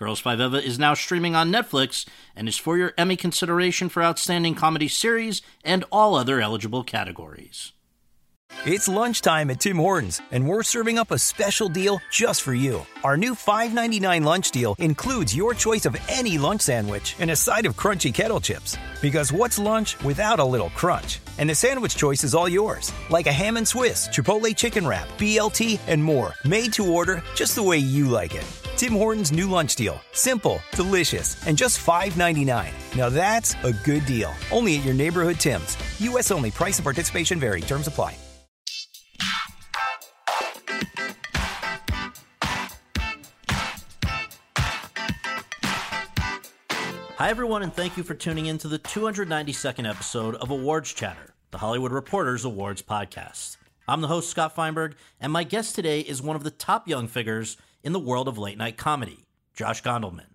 Girls Five Eva is now streaming on Netflix and is for your Emmy consideration for Outstanding Comedy Series and all other eligible categories. It's lunchtime at Tim Hortons, and we're serving up a special deal just for you. Our new $5.99 lunch deal includes your choice of any lunch sandwich and a side of crunchy kettle chips. Because what's lunch without a little crunch? And the sandwich choice is all yours, like a ham and Swiss, Chipotle chicken wrap, BLT, and more, made to order just the way you like it. Tim Hortons' new lunch deal. Simple, delicious, and just $5.99. Now that's a good deal. Only at your neighborhood Tim's. U.S. only. Price and participation vary. Terms apply. Hi, everyone, and thank you for tuning in to the 292nd episode of Awards Chatter, the Hollywood Reporters Awards podcast. I'm the host, Scott Feinberg, and my guest today is one of the top young figures in the world of late night comedy, Josh Gondelman.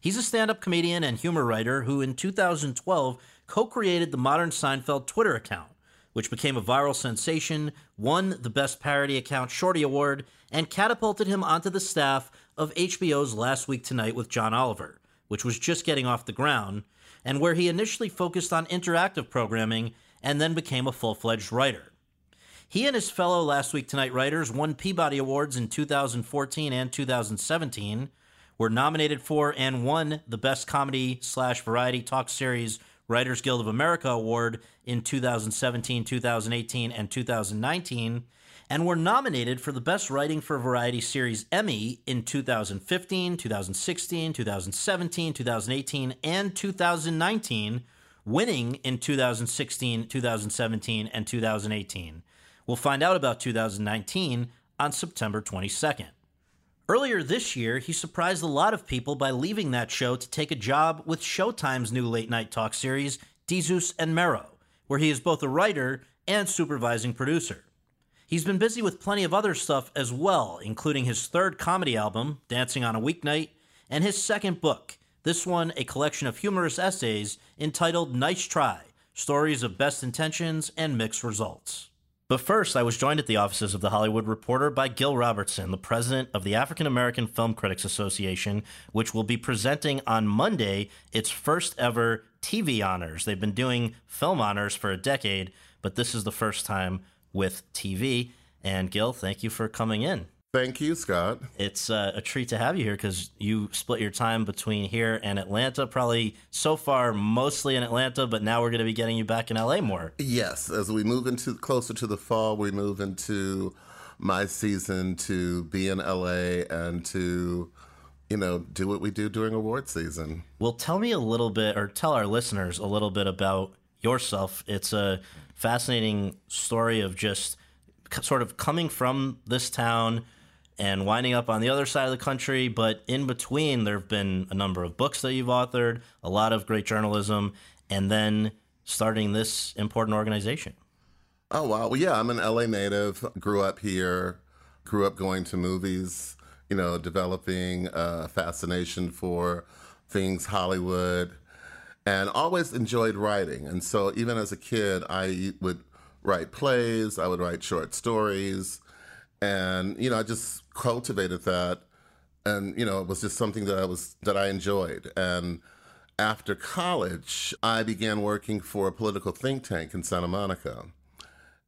He's a stand up comedian and humor writer who, in 2012, co created the Modern Seinfeld Twitter account, which became a viral sensation, won the Best Parody Account Shorty Award, and catapulted him onto the staff of HBO's Last Week Tonight with John Oliver, which was just getting off the ground, and where he initially focused on interactive programming and then became a full fledged writer. He and his fellow Last Week Tonight writers won Peabody Awards in 2014 and 2017, were nominated for and won the Best Comedy slash Variety Talk Series Writers Guild of America Award in 2017, 2018, and 2019, and were nominated for the Best Writing for Variety Series Emmy in 2015, 2016, 2017, 2018, and 2019, winning in 2016, 2017, and 2018. We'll find out about 2019 on September 22nd. Earlier this year, he surprised a lot of people by leaving that show to take a job with Showtime's new late night talk series, Desus and Mero, where he is both a writer and supervising producer. He's been busy with plenty of other stuff as well, including his third comedy album, Dancing on a Weeknight, and his second book, this one a collection of humorous essays entitled Nice Try Stories of Best Intentions and Mixed Results. But first, I was joined at the offices of The Hollywood Reporter by Gil Robertson, the president of the African American Film Critics Association, which will be presenting on Monday its first ever TV honors. They've been doing film honors for a decade, but this is the first time with TV. And Gil, thank you for coming in. Thank you, Scott. It's uh, a treat to have you here because you split your time between here and Atlanta. Probably so far mostly in Atlanta, but now we're going to be getting you back in LA more. Yes, as we move into closer to the fall, we move into my season to be in LA and to you know do what we do during award season. Well, tell me a little bit, or tell our listeners a little bit about yourself. It's a fascinating story of just sort of coming from this town and winding up on the other side of the country. But in between, there have been a number of books that you've authored, a lot of great journalism, and then starting this important organization. Oh, wow. Well, yeah, I'm an LA native, grew up here, grew up going to movies, you know, developing a fascination for things Hollywood, and always enjoyed writing. And so even as a kid, I would write plays, I would write short stories and you know, I just cultivated that, and you know, it was just something that I was that I enjoyed. And after college, I began working for a political think tank in Santa Monica,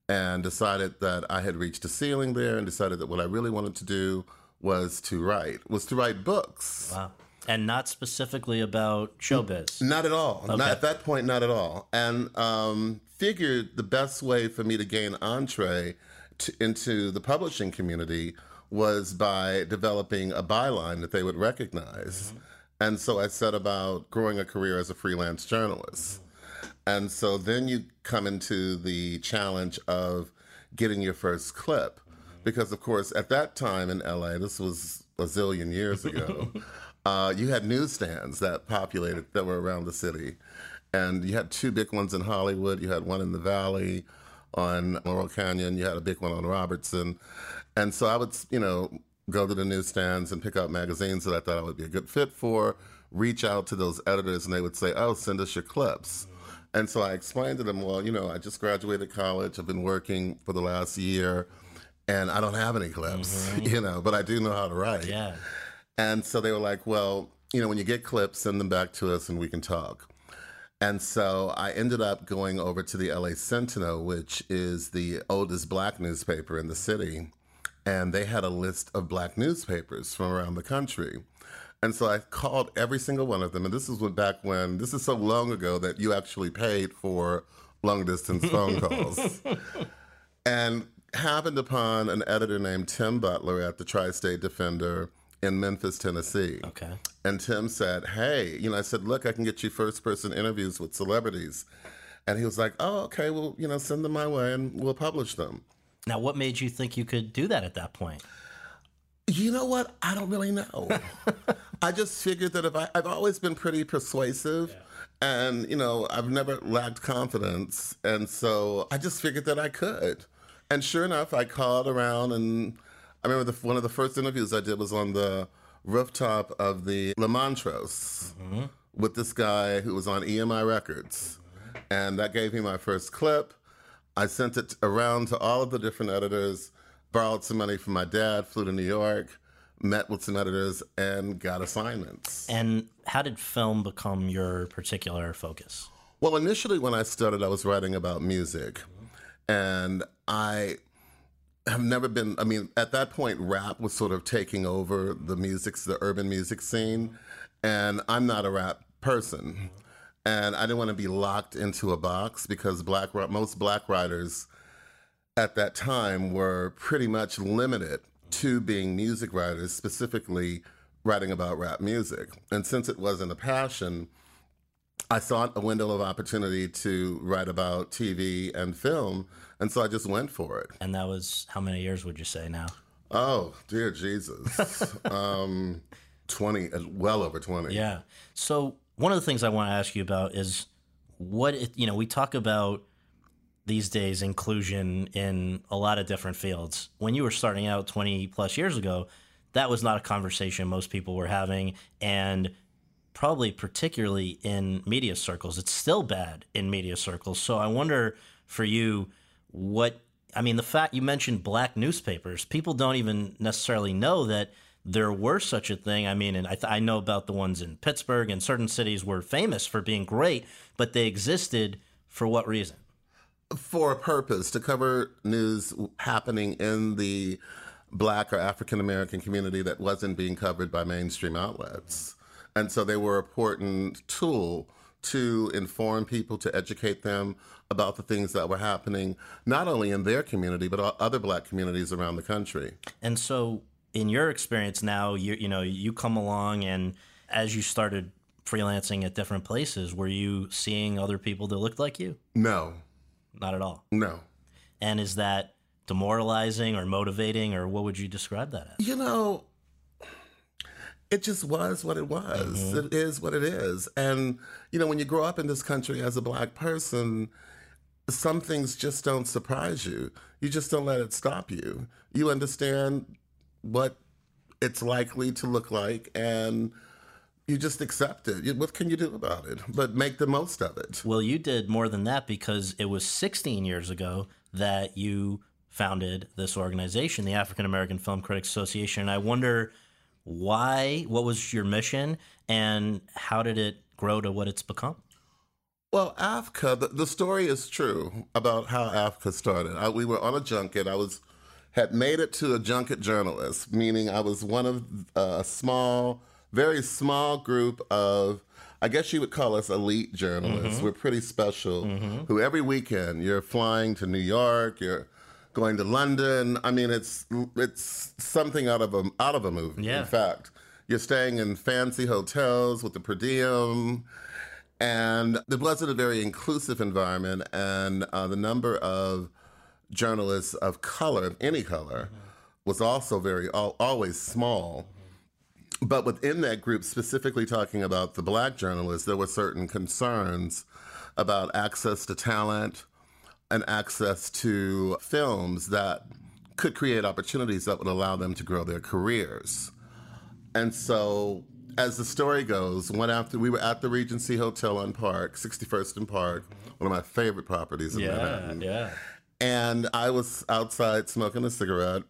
and decided that I had reached a ceiling there, and decided that what I really wanted to do was to write, was to write books. Wow. And not specifically about showbiz. Not at all. Okay. Not at that point, not at all. And um, figured the best way for me to gain entree to, into the publishing community was by developing a byline that they would recognize. Mm-hmm. And so I set about growing a career as a freelance journalist. Mm-hmm. And so then you come into the challenge of getting your first clip. Mm-hmm. Because, of course, at that time in LA, this was a zillion years ago, uh, you had newsstands that populated, that were around the city. And you had two big ones in Hollywood. You had one in the Valley on Laurel Canyon. You had a big one on Robertson. And so I would, you know, go to the newsstands and pick out magazines that I thought I would be a good fit for, reach out to those editors, and they would say, oh, send us your clips. And so I explained to them, well, you know, I just graduated college. I've been working for the last year, and I don't have any clips, mm-hmm. you know, but I do know how to write. Yeah. And so they were like, well, you know, when you get clips, send them back to us and we can talk. And so I ended up going over to the LA Sentinel, which is the oldest black newspaper in the city. And they had a list of black newspapers from around the country. And so I called every single one of them. And this is when back when, this is so long ago that you actually paid for long distance phone calls. and happened upon an editor named Tim Butler at the Tri State Defender in Memphis, Tennessee. Okay. And Tim said, Hey, you know, I said, Look, I can get you first person interviews with celebrities. And he was like, Oh, okay, well, you know, send them my way and we'll publish them. Now, what made you think you could do that at that point? You know what? I don't really know. I just figured that if I, I've always been pretty persuasive. And, you know, I've never lacked confidence. And so I just figured that I could. And sure enough, I called around and remember the, one of the first interviews I did was on the rooftop of the Le Montrose mm-hmm. with this guy who was on EMI Records. And that gave me my first clip. I sent it around to all of the different editors, borrowed some money from my dad, flew to New York, met with some editors, and got assignments. And how did film become your particular focus? Well, initially, when I started, I was writing about music. And I have never been, I mean, at that point, rap was sort of taking over the music, the urban music scene. And I'm not a rap person. And I didn't want to be locked into a box because black most black writers at that time were pretty much limited to being music writers, specifically writing about rap music. And since it wasn't a passion, I saw a window of opportunity to write about TV and film, and so I just went for it. And that was how many years would you say now? Oh, dear Jesus. um, 20, well over 20. Yeah. So, one of the things I want to ask you about is what, it, you know, we talk about these days inclusion in a lot of different fields. When you were starting out 20 plus years ago, that was not a conversation most people were having. And probably particularly in media circles. It's still bad in media circles. So I wonder for you what I mean the fact you mentioned black newspapers. People don't even necessarily know that there were such a thing. I mean, and I, th- I know about the ones in Pittsburgh and certain cities were famous for being great, but they existed for what reason? For a purpose to cover news happening in the black or African American community that wasn't being covered by mainstream outlets. And so they were an important tool to inform people, to educate them about the things that were happening, not only in their community, but other black communities around the country. And so, in your experience now, you, you know, you come along and as you started freelancing at different places, were you seeing other people that looked like you? No. Not at all. No. And is that demoralizing or motivating, or what would you describe that as? You know, it just was what it was. Mm-hmm. It is what it is. And, you know, when you grow up in this country as a black person, some things just don't surprise you. You just don't let it stop you. You understand what it's likely to look like and you just accept it. What can you do about it? But make the most of it. Well, you did more than that because it was 16 years ago that you founded this organization, the African American Film Critics Association. And I wonder why, what was your mission, and how did it grow to what it's become? Well, AFCA, the, the story is true about how AFCA started. I, we were on a junket. I was had made it to a junket journalist, meaning I was one of uh, a small, very small group of, I guess you would call us elite journalists. Mm-hmm. We're pretty special. Mm-hmm. Who every weekend you're flying to New York, you're going to London. I mean, it's it's something out of a out of a movie. Yeah. In fact, you're staying in fancy hotels with the per diem, and the wasn't a very inclusive environment. And uh, the number of journalists of color, of any color, mm-hmm. was also very always small. But within that group, specifically talking about the black journalists, there were certain concerns about access to talent and access to films that could create opportunities that would allow them to grow their careers. And so, as the story goes, one after we were at the Regency Hotel on Park, 61st and Park, one of my favorite properties in Yeah, Manhattan. yeah. And I was outside smoking a cigarette,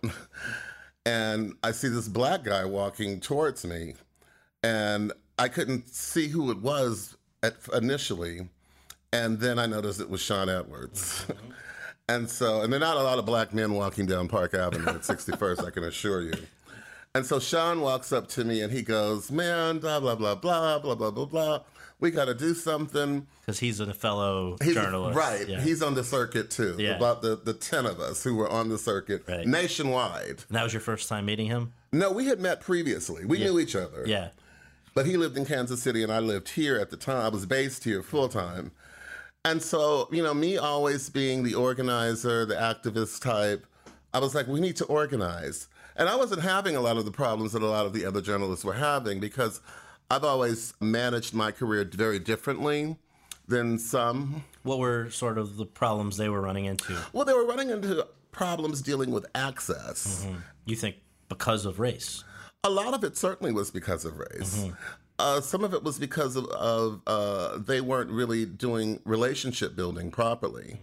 and I see this black guy walking towards me, and I couldn't see who it was at, initially, and then I noticed it was Shawn Edwards. Mm-hmm. and so, and there are not a lot of black men walking down Park Avenue at 61st, I can assure you. And so Shawn walks up to me and he goes, "Man, blah blah blah blah blah blah blah blah. We got to do something." Because he's a fellow He's journalist. right. Yeah. He's on the circuit too. Yeah. About the the ten of us who were on the circuit Right. nationwide. and that was your first time meeting him? No, we had met previously. We knew each other. Yeah. But he lived in Kansas City and I lived here at the time. I was based here full time. And so, you know, me always being the organizer, the activist type, I was like, we need to organize. And I wasn't having a lot of the problems that a lot of the other journalists were having because I've always managed my career very differently than some. What were sort of the problems they were running into? Well, they were running into problems dealing with access. Mm-hmm. You think because of race? A lot of it certainly was because of race. Mm-hmm. Uh, some of it was because of, of uh, they weren't really doing relationship building properly.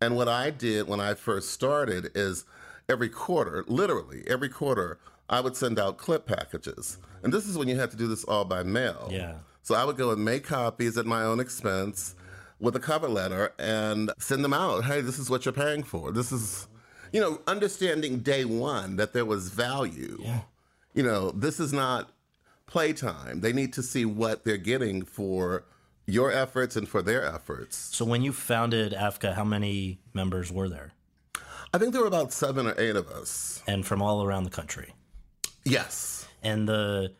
And what I did when I first started is every quarter, literally every quarter, I would send out clip packages. And this is when you had to do this all by mail. Yeah. So I would go and make copies at my own expense with a cover letter and send them out. Hey, this is what you're paying for. This is, you know, understanding day one that there was value. Yeah. You know, this is not playtime. They need to see what they're getting for your efforts and for their efforts. So when you founded AFCA, how many members were there? I think there were about seven or eight of us. And from all around the country. Yes. And the,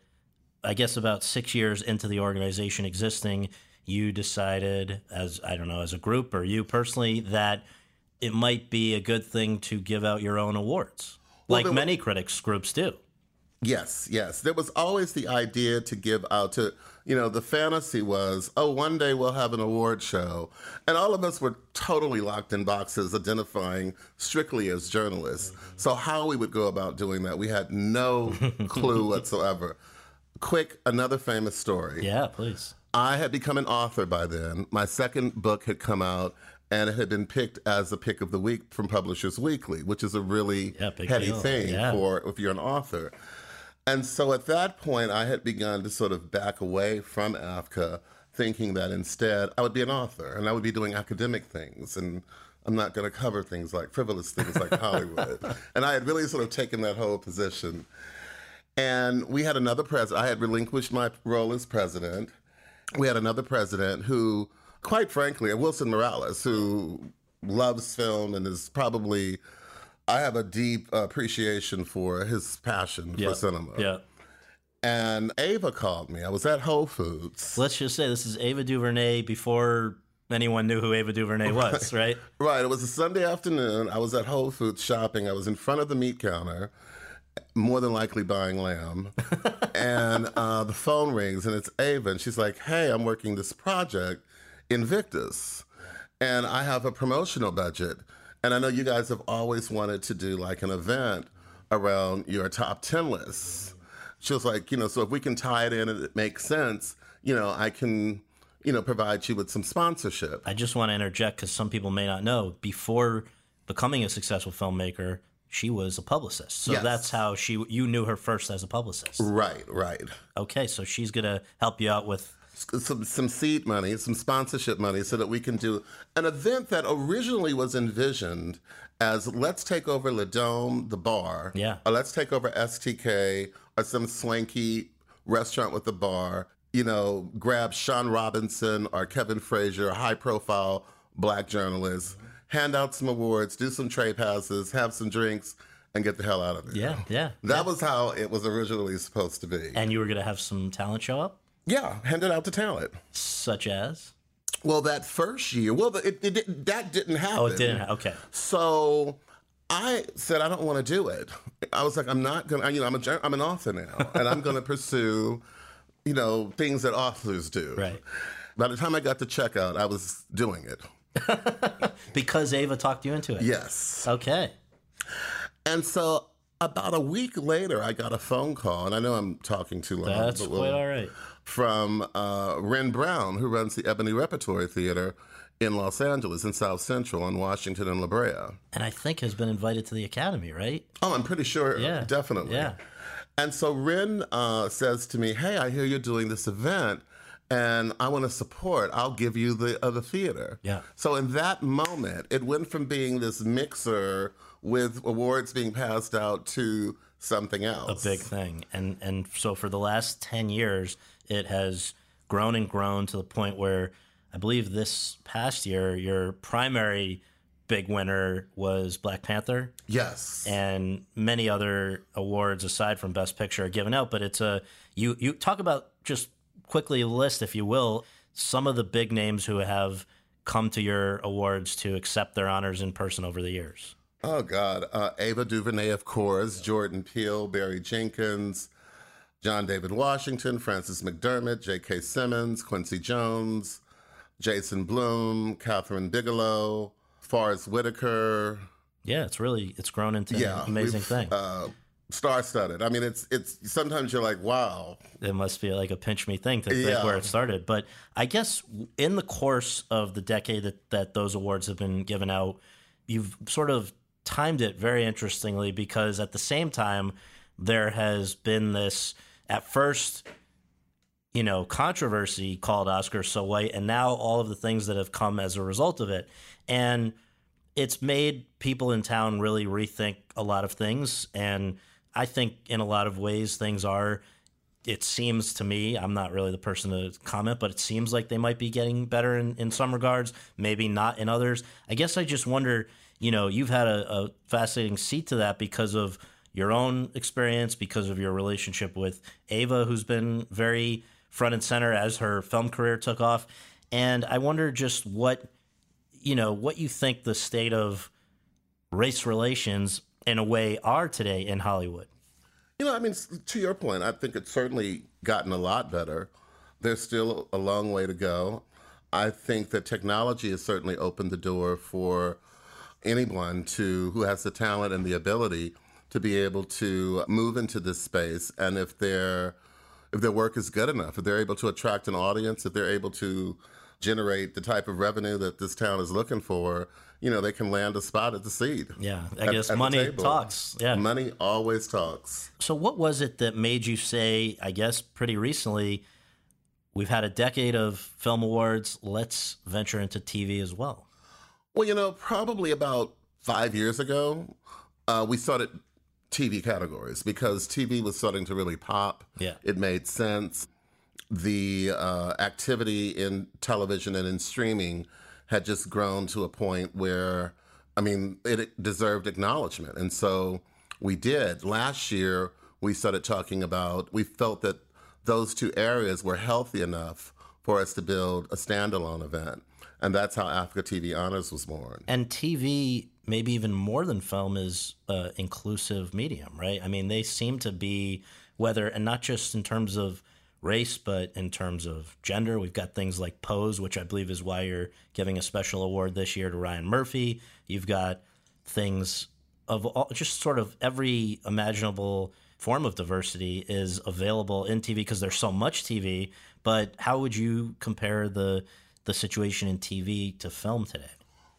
I guess about six years into the organization existing, you decided, as I don't know, as a group or you personally, that it might be a good thing to give out your own awards, like there were- many critics groups do. Yes, yes. There was always the idea to give out to, you know, the fantasy was, oh, one day we'll have an award show. And all of us were totally locked in boxes identifying strictly as journalists. Mm-hmm. So, how we would go about doing that, we had no clue whatsoever. Quick, another famous story. Yeah, please. I had become an author by then. My second book had come out and it had been picked as a pick of the week from Publishers Weekly, which is a really Yeah, heady deal. thing Yeah. for if you're an author. And so at that point, I had begun to sort of back away from AFCA, thinking that instead I would be an author and I would be doing academic things. And I'm not going to cover things like frivolous things like Hollywood. And I had really sort of taken that whole position. And we had another president. I had relinquished my role as president. We had another president who, quite frankly, Wilson Morales, who loves film and is probably, I have a deep appreciation for his passion Yeah. for cinema. Yeah. And Ava called me. I was at Whole Foods. Let's just say this is Ava DuVernay before anyone knew who Ava DuVernay was, right? Right. It was a Sunday afternoon. I was at Whole Foods shopping. I was in front of the meat counter, more than likely buying lamb. and uh, the phone rings, and it's Ava. And she's like, Hey, I'm working this project, Invictus. And I have a promotional budget. And I know you guys have always wanted to do like an event around your top 10 lists. She was like, You know, so if we can tie it in and it makes sense, you know, I can. You know, provide you with some sponsorship. I just want to interject because some people may not know. Before becoming a successful filmmaker, she was a publicist. So Yes. that's how she you knew her first as a publicist. Right, right. Okay, so she's gonna help you out with some some seed money, some sponsorship money, so that we can do an event that originally was envisioned as let's take over Le Dome, the bar, Yeah. or let's take over STK or some swanky restaurant with a bar. You know, grab Shaun Robinson or Kevin Frazier, high profile black journalists, hand out some awards, do some trade passes, have some drinks, and get the hell out of there. yeah, yeah. That was how it was originally supposed to be. And you were gonna have some talent show up, yeah, hand it out to talent. such as Well, that first year, well, it, it, didn't- that didn't happen. oh, it didn't. Okay, So I said I don't want to do it. I was like, I'm not gonna. You know, I'm a I'm an author now, and I'm gonna pursue, you know, things that authors do. Right. By the time I got to checkout, I was doing it. Because Ava talked you into it. Yes. Okay. And so about a week later, I got a phone call, and I know I'm talking too long. That's quite all right. From uh, Wren Brown, who runs the Ebony Repertory Theater in Los Angeles, in South Central, on Washington and La Brea. And I think has been invited to the Academy, right? Oh, I'm pretty sure. Yeah. Definitely. Yeah. And so Wren uh, says to me, "Hey, I hear you're doing this event, and I want to support. I'll give you the uh, the theater." Yeah. So in that moment, it went from being this mixer with awards being passed out to something else. a big thing. And and so for the last ten years, it has grown and grown to the point where I believe this past year, your primary big winner was Black Panther, Yes. and many other awards aside from Best Picture are given out. But it's a you you talk about just quickly list, if you will, some of the big names who have come to your awards to accept their honors in person over the years. Oh God, uh, Ava DuVernay, of course, Jordan Peele, Barry Jenkins, John David Washington, Frances McDormand, J.K. Simmons, Quincy Jones, Jason Blum, Kathryn Bigelow, Forest Whitaker. Yeah, it's really it's grown into Yeah, an amazing thing. Uh, star-studded. I mean, it's it's sometimes you're like, wow. it must be like a pinch me thing to think Yeah. where it started. But I guess in the course of the decade that, that those awards have been given out, you've sort of timed it very interestingly because at the same time, there has been this at first, you know, controversy called Oscar so white, and now all of the things that have come as a result of it. And it's made people in town really rethink a lot of things. And I think in a lot of ways, things are it seems to me, I'm not really the person to comment, but it seems like they might be getting better in, in some regards, maybe not in others. I guess I just wonder, you know, you've had a, a fascinating seat to that because of your own experience, because of your relationship with Ava, who's been very front and center as her film career took off. And I wonder just what, you know, what you think the state of race relations in a way are today in Hollywood. You know, I mean, to your point, I think it's certainly gotten a lot better. There's still a long way to go. I think that technology has certainly opened the door for anyone to who has the talent and the ability to be able to move into this space. And if their if their work is good enough, if they're able to attract an audience, if they're able to generate the type of revenue that this town is looking for, you know, they can land a spot at the seed. Yeah, I guess at money talks. Yeah. Money always talks. So, what was it that made you say, I guess pretty recently, we've had a decade of film awards, let's venture into TV as well? Well, you know, probably about five years ago, uh, we started TV categories because TV was starting to really pop. Yeah. It made sense. The uh, activity in television and in streaming had just grown to a point where, I mean, it deserved acknowledgement. And so we did. Last year, we started talking about, we felt that those two areas were healthy enough for us to build a standalone event. And that's how AFCA TV Honors was born. And TV, maybe even more than film, is an inclusive medium, right? I mean, they seem to be, whether, and not just in terms of race, but in terms of gender. We've got things like Pose, which I believe is why you're giving a special award this year to Ryan Murphy. You've got things of all, just sort of every imaginable form of diversity is available in TV because there's so much TV. But how would you compare the the situation in TV to film today?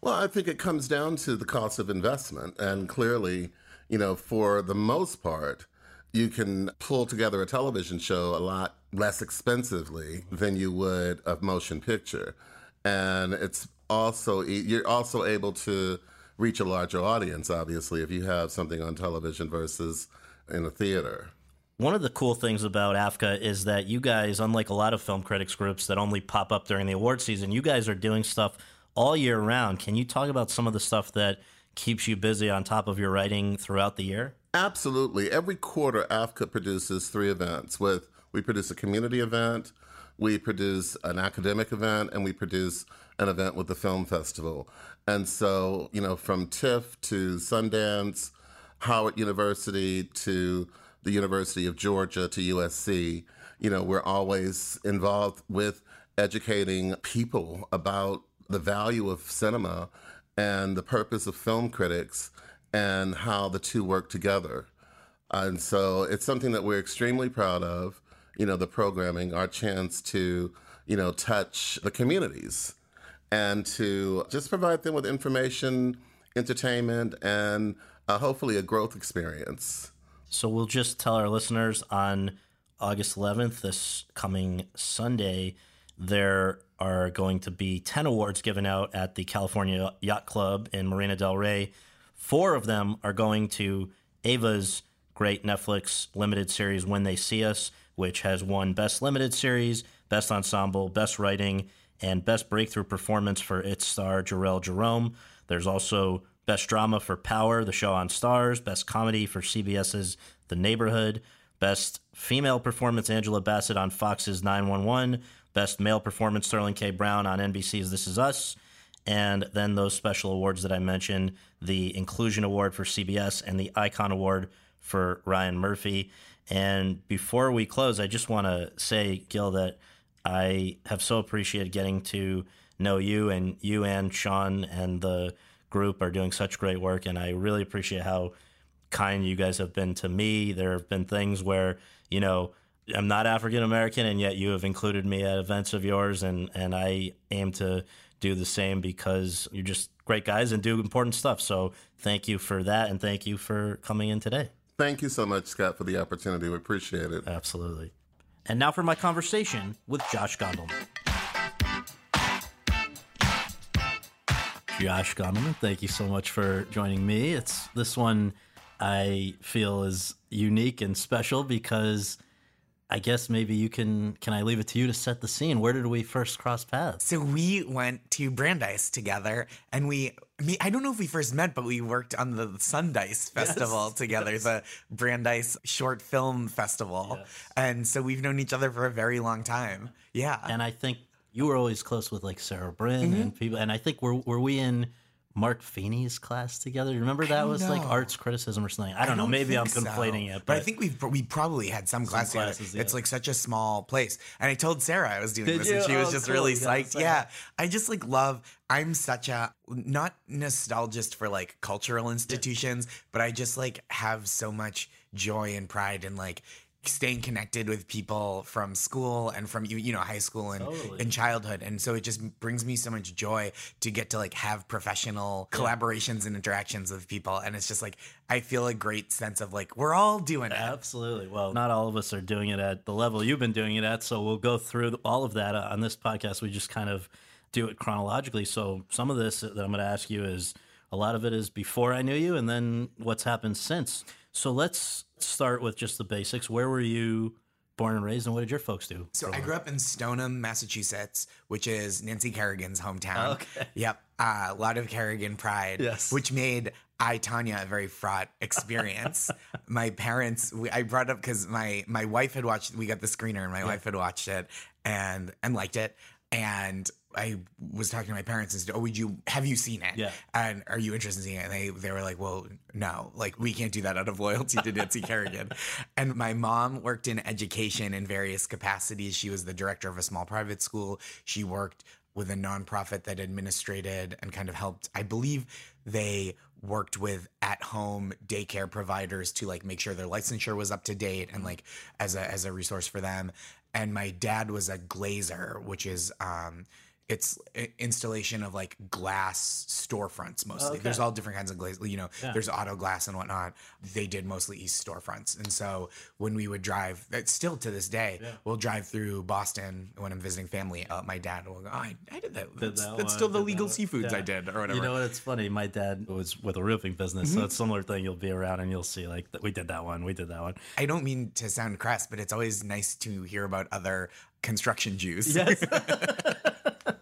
Well, I think it comes down to the cost of investment. And clearly, you know, for the most part, you can pull together a television show a lot less expensively than you would a motion picture. And it's also, you're also able to reach a larger audience, obviously, if you have something on television versus in a theater. One of the cool things about AFCA is that you guys, unlike a lot of film critics groups that only pop up during the award season, you guys are doing stuff all year round. Can you talk about some of the stuff that keeps you busy on top of your writing throughout the year? Absolutely. Every quarter, AFCA produces three events. With we produce a community event, we produce an academic event and we produce an event with the film festival. And so, you know, from TIFF to Sundance, Howard University to the University of Georgia to USC, you know, we're always involved with educating people about the value of cinema and the purpose of film critics and how the two work together. And so it's something that we're extremely proud of, you know, the programming, our chance to, you know, touch the communities and to just provide them with information, entertainment, and uh, hopefully a growth experience. So we'll just tell our listeners on August 11th, this coming Sunday, there are going to be 10 awards given out at the California Yacht Club in Marina Del Rey. Four of them are going to Ava's great Netflix limited series, When They See Us, which has won Best Limited Series, Best Ensemble, Best Writing, and Best Breakthrough Performance for its star, Jharrel Jerome. There's also Best Drama for Power, the show on Starz, Best Comedy for CBS's The Neighborhood, Best Female Performance, Angela Bassett on Fox's 911, Best Male Performance, Sterling K. Brown on NBC's This Is Us, and then those special awards that I mentioned the Inclusion Award for CBS and the Icon Award for Ryan Murphy. And before we close, I just want to say, Gil, that I have so appreciated getting to know you, and you and Shawn and the group are doing such great work. And I really appreciate how kind you guys have been to me. There have been things where, you know, I'm not African American, and yet you have included me at events of yours, and and I aim to do the same because you're just great guys and do important stuff. So thank you for that, and thank you for coming in today. Thank you so much, Scott, for the opportunity. We appreciate it. Absolutely. And now for my conversation with Josh Gondelman. Josh Gondelman, thank you so much for joining me. It's this one I feel is unique and special because I guess maybe you can. Can I leave it to you to set the scene? Where did we first cross paths? So we went to Brandeis together, and we. I mean, I don't know if we first met, but we worked on the Sundeis Festival Yes, together, yes. the Brandeis Short Film Festival, Yes. and so we've known each other for a very long time. Yeah, And I think you were always close with like Sarah Bryn Mm-hmm. and people. And I think were were we in Mark Feeney's class together? Remember that don't was like arts criticism or something. I don't, know. Maybe I'm think so. conflating it, but, I think we've we probably had some, class together. classes, yeah. It's like such a small place, and I told Sarah I was doing Did this, and you? she was Oh, just cool. really psyched. say Yeah. I just like love. I'm such a not nostalgist for like cultural institutions, but I just like have so much joy and pride in like staying connected with people from school and from you you know high school and Totally. and childhood and so it just brings me so much joy to get to like have professional collaborations and interactions with people and it's just like i feel a great sense of like we're all doing it Absolutely. Well, not all of us are doing it at the level you've been doing it at. So we'll go through all of that uh, on this podcast. We just kind of do it chronologically. So some of this that I'm going to ask you is a lot of it is before I knew you and then what's happened since. So let's start with just the basics. Where were you born and raised and what did your folks do? So I grew up in Stoneham, Massachusetts, which is Nancy Kerrigan's hometown. Okay. Yep. Uh, a lot of Kerrigan pride. Yes. Which made I Tonya a very fraught experience. my parents, we, I brought up because my my wife had watched. We got the screener, and my wife had watched it and and liked it. And I was talking to my parents and said, "Oh, would you have you seen it? Yeah. And are you interested in seeing it?" And they they were like, "Well, no, like we can't do that out of loyalty to Nancy Kerrigan." And my mom worked in education in various capacities. She was the director of a small private school. She worked with a nonprofit that administrated and kind of helped. I believe they worked with at-home daycare providers to like make sure their licensure was up to date and like as a as a resource for them. And my dad was a glazer, which is um it's installation of like glass storefronts mostly. Okay. There's all different kinds of glaze, you know, Yeah. there's auto glass and whatnot. They did mostly East storefronts. And so when we would drive, it's still to this day, we'll drive through Boston when I'm visiting family. Uh, my dad will go, oh, I, I did that. That's, that that's still the legal that seafoods one. I did or whatever. You know what? It's funny. My dad was with a roofing business, so it's similar thing. You'll be around and you'll see like we did that one, we did that one. I don't mean to sound crass, but it's always nice to hear about other construction Jews. Yes.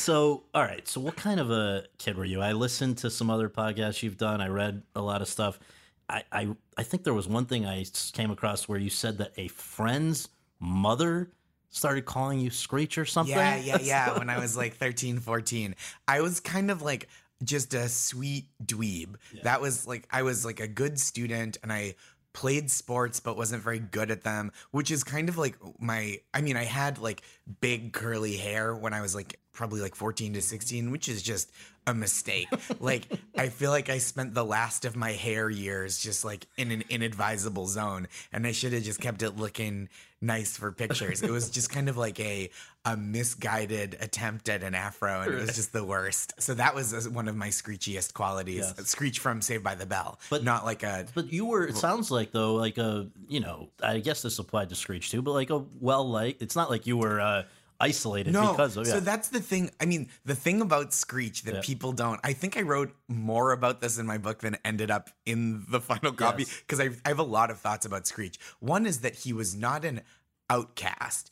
so, all right. So, what kind of a kid were you? I listened to some other podcasts you've done. I read a lot of stuff. I, I, I think there was one thing I came across where you said that a friend's mother started calling you Screech or something. Yeah, yeah, yeah. when I was like 13, 14, I was kind of like just a sweet dweeb. That was like, I was like a good student and I played sports but wasn't very good at them, which is kind of like my, I mean, I had like big curly hair when I was like probably like 14 to 16, which is just a mistake. like, I feel like I spent the last of my hair years just like in an inadvisable zone and I should have just kept it looking nice for pictures. It was just kind of like a a misguided attempt at an afro, and it was just the worst. So that was uh, one of my screechiest qualities. Yes. Screech from Saved by the Bell, But- but not like a. But you were, it sounds like though, like a, you know, I guess this applied to Screech too, but like a well like it's not like you were uh, isolated No, because of, yeah. so that's the thing. I mean, the thing about Screech that Yeah. people don't. I think I wrote more about this in my book than ended up in the final copy Yes. because I, I have a lot of thoughts about Screech. One is that he was not an outcast,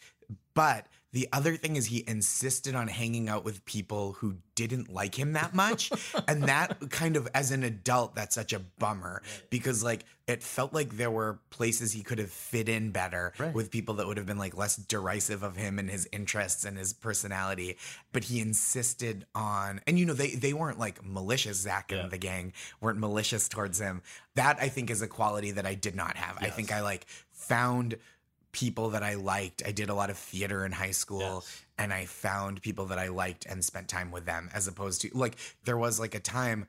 but the other thing is he insisted on hanging out with people who didn't like him that much. and that kind of, as an adult, that's such a bummer because, like, it felt like there were places he could have fit in better Right. with people that would have been like less derisive of him and his interests and his personality. But he insisted on, and you know, they they weren't like malicious. Zach and Yeah. the gang weren't malicious towards him. That I think is a quality that I did not have. I think I like found people that I liked. I did a lot of theater in high school Yes. and I found people that I liked and spent time with them as opposed to like there was like a time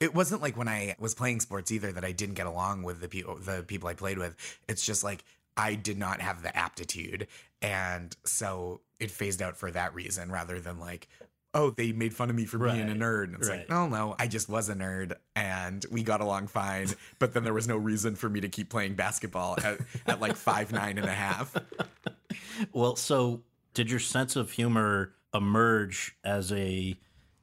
it wasn't like when I was playing sports either that I didn't get along with the people the people I played with. It's just like I did not have the aptitude and so it phased out for that reason rather than like oh they made fun of me for being a nerd. And It's right. like no no I just was a nerd and we got along fine but then there was no reason for me to keep playing basketball at, at like five nine and a half. Well, so did your sense of humor emerge as a?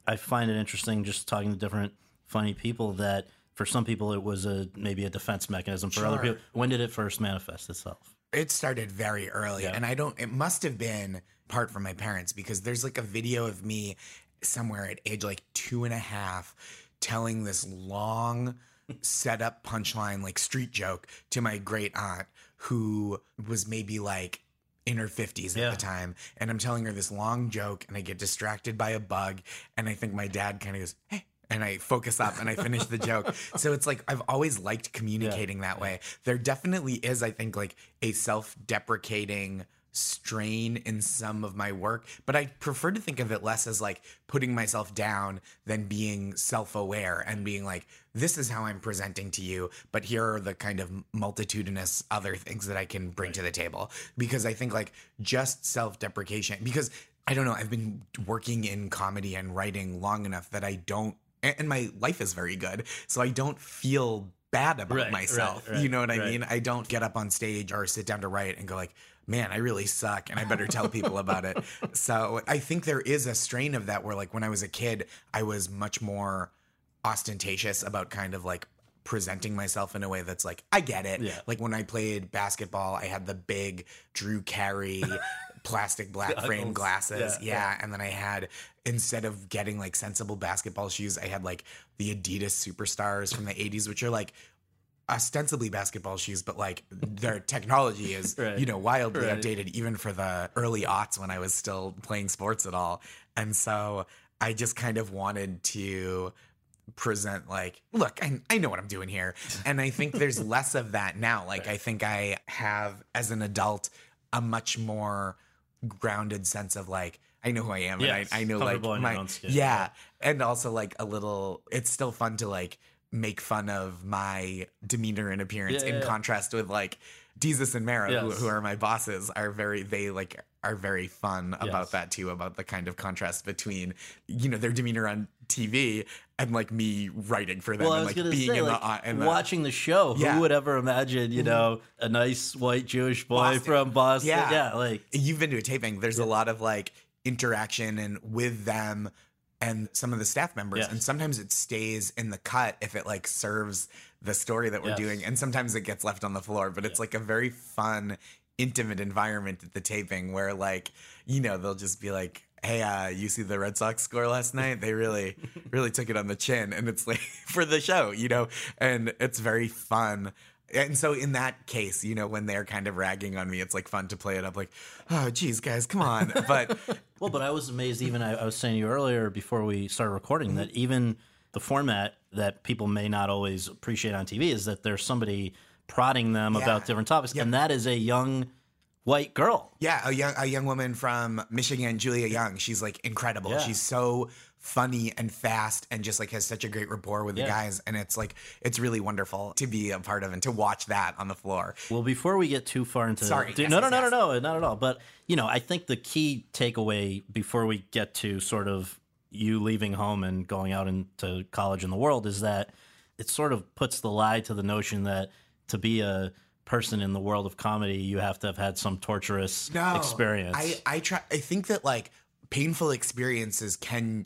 I find it interesting just talking to different funny people that for some people it was a maybe a defense mechanism. For other people, when did it first manifest itself? It started very early, Yeah. and I don't. It must have been part from my parents because there's like a video of me somewhere at age like two and a half telling this long setup punchline like street joke to my great aunt who was maybe like in her 50s Yeah. at the time and i'm telling her this long joke and i get distracted by a bug and i think my dad kind of goes hey and I focus up and I finish the joke. So it's like I've always liked communicating that way. There definitely is, I think, like a self deprecating strain in some of my work, but I prefer to think of it less as like putting myself down than being self aware and being like, this is how I'm presenting to you, but here are the kind of multitudinous other things that I can bring to the table. Because I think like just self deprecation, because I don't know, I've been working in comedy and writing long enough that I don't, and my life is very good. So I don't feel bad about Right, myself. right, right, you know what I right. mean? I don't get up on stage or sit down to write and go like, man, I really suck and I better tell people about it. So I think there is a strain of that where like when I was a kid, I was much more ostentatious about kind of like presenting myself in a way that's like I get it. Yeah. Like when I played basketball, I had the big Drew Carey plastic black frame glasses. Yeah, Yeah, and then I had instead of getting like sensible basketball shoes, I had like the Adidas Superstars from the 80s which are like ostensibly basketball shoes, but like their technology is, Right. you know, wildly Right. updated even for the early aughts when I was still playing sports at all. And so I just kind of wanted to present like, look, I, I know what I'm doing here. And I think there's less of that now. Like, I think I have, as an adult, a much more grounded sense of like, I know who I am. Yes, and I, I know like comfortable in your my, yeah. yeah. And also like a little, it's still fun to like make fun of my demeanor and appearance Yeah, in yeah, yeah. contrast with like Desus and Mero, who, Yes. who are my bosses, are very they like are very fun about Yes. that too, about the kind of contrast between you know their demeanor on TV and like me writing for them Well, and like being say, in like, the uh, in the watching the show. Yeah. Mm-hmm. Who would ever imagine, you know, a nice white Jewish boy Boston. from Boston? Yeah. yeah, like you've been to a taping. There's a lot of like interaction and with them and some of the staff members, Yes. and sometimes it stays in the cut if it like serves the story that we're Yes. doing, and sometimes it gets left on the floor. But it's like a very fun, intimate environment at the taping where like you know they'll just be like. Hey, uh, you see the Red Sox score last night? They really, really took it on the chin, and it's like for the show, you know, and it's very fun And so in that case, you know, when they're kind of ragging on me, it's like fun to play it up like, oh, geez, guys, come on. But Well, but I was amazed. Even I, I was saying to you earlier before we started recording mm-hmm. that even the format that people may not always appreciate on TV is that there's somebody prodding them Yeah. about different topics, and that is a young white girl. yeah, a young a young woman from Michigan, Julia Young, she's like incredible. Yeah. She's so funny and fast and just like has such a great rapport with the guys. And it's like it's really wonderful to be a part of and to watch that on the floor. Well, before we get too far into Sorry, yes, no, no, yes, no, yes. no, no, not at all. But you know, I think the key takeaway before we get to sort of you leaving home and going out into college in the world is that it sort of puts the lie to the notion that to be a person in the world of comedy, you have to have had some torturous experience. I I try. I think that like painful experiences can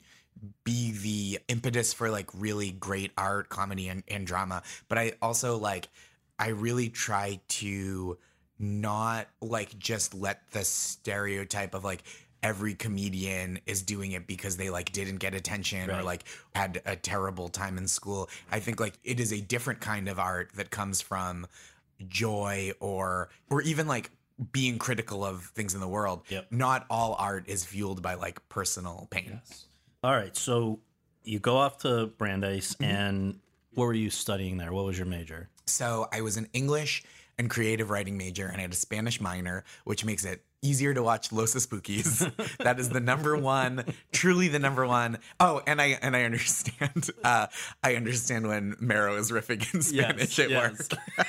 be the impetus for like really great art, comedy, and, and drama. But I also like I really try to not like just let the stereotype of like every comedian is doing it because they like didn't get attention or like had a terrible time in school. I think like it is a different kind of art that comes from joy or or even like being critical of things in the world. Yep. Not all art is fueled by like personal pain. All right, so you go off to Brandeis, Mm-hmm. and what were you studying there? What was your major? So I was an English and creative writing major and I had a Spanish minor, which makes it easier to watch Los Espookys. that is the number one, truly the number one. Oh, and I and I understand uh I understand when Mero is riffing in Spanish at yes. work.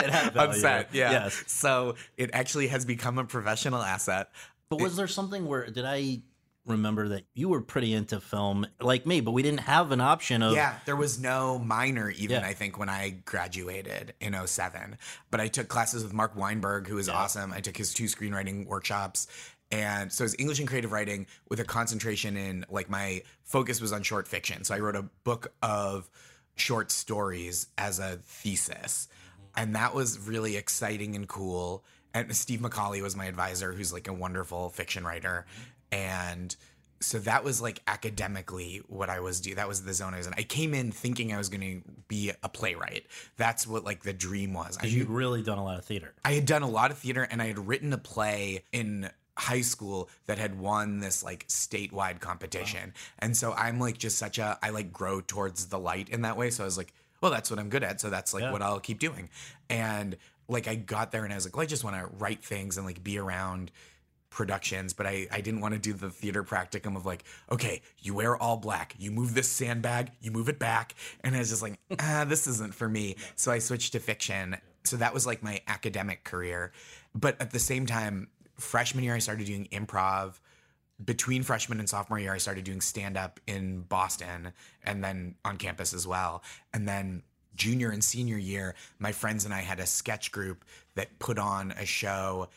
It had value. set. Yeah. Yes. So it actually has become a professional asset. But was there something where did I remember that you were pretty into film like me, but we didn't have an option of Yeah, there was no minor even, Yeah. I think, when I graduated in 07. But I took classes with Mark Weinberg, who was awesome. I took his two screenwriting workshops. And so it was English and creative writing with a concentration in like my focus was on short fiction. So I wrote a book of short stories as a thesis. And that was really exciting and cool. And Steve McCauley was my advisor, who's like a wonderful fiction writer. And so that was like academically what I was do. That was the zone I was in. I came in thinking I was going to be a playwright. That's what like the dream was. I you'd really done a lot of theater. I had done a lot of theater and I had written a play in high school that had won this like statewide competition. And so I'm like just such a I like grow towards the light in that way. So I was like, well, that's what I'm good at. So that's like Yeah. what I'll keep doing. And like I got there and I was like, well, I just want to write things and like be around productions, but I, I didn't want to do the theater practicum of like, okay, you wear all black, you move this sandbag, you move it back. And I was just like, ah, this isn't for me. So I switched to fiction. So that was like my academic career. But at the same time, freshman year, I started doing improv. Between freshman and sophomore year, I started doing stand up in Boston and then on campus as well. And then junior and senior year, my friends and I had a sketch group that put on a show.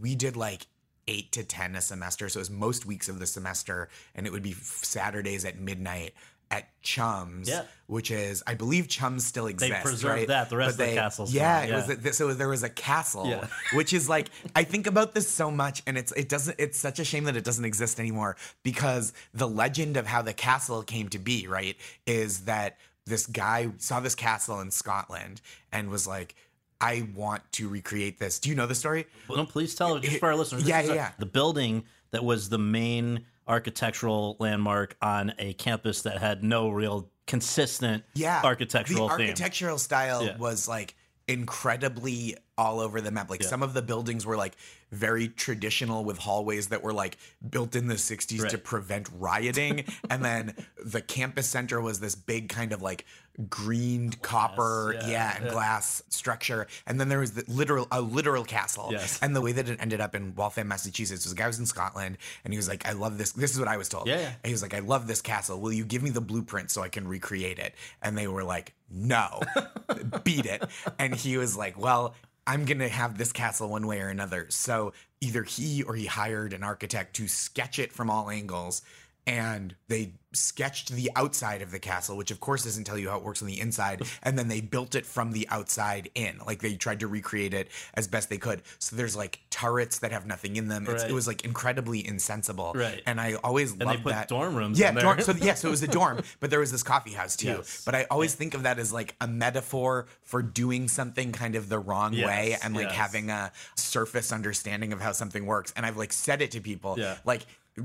We did like eight to 10 a semester. So it was most weeks of the semester. And it would be Saturdays at midnight at Chums, Yeah. which is, I believe Chums still exists. They preserved right? that. The rest But of the castle's Yeah, gone. it was Yeah. a- so there was a castle, Yeah. which is like I think about this so much, and it's it doesn't. It's such a shame that it doesn't exist anymore because the legend of how the castle came to be, right, is that this guy saw this castle in Scotland and was like. I want to recreate this. Do you know the story? Well, no, please tell it just for our listeners. Yeah, yeah, yeah. The building that was the main architectural landmark on a campus that had no real consistent yeah architectural the theme. architectural style Yeah. was like incredibly all over the map like some of the buildings were like very traditional with hallways that were like built in the 60s to prevent rioting and then the campus center was this big kind of like greened copper yeah, yeah, and glass structure and then there was the literal a literal castle Yes. and the way that it ended up in Waltham Massachusetts was a guy was in Scotland and he was like I love this this is what I was told Yeah, yeah. and he was like, I love this castle. Will you give me the blueprint so I can recreate it? And they were like, no, beat it. And he was like, well, I'm going to have this castle one way or another. So either he or he hired an architect to sketch it from all angles and they sketched the outside of the castle, which of course doesn't tell you how it works on the inside. And then they built it from the outside in. Like they tried to recreate it as best they could. So there's like turrets that have nothing in them. Right. It was like incredibly insensible. Right. And I always put that. dorm rooms Yeah. Dorm, so yeah, so it was a dorm, but there was this coffee house too. Yes. But I always think of that as like a metaphor for doing something kind of the wrong Yes, way and like yes. having a surface understanding of how something works. And I've like said it to people, Yeah. like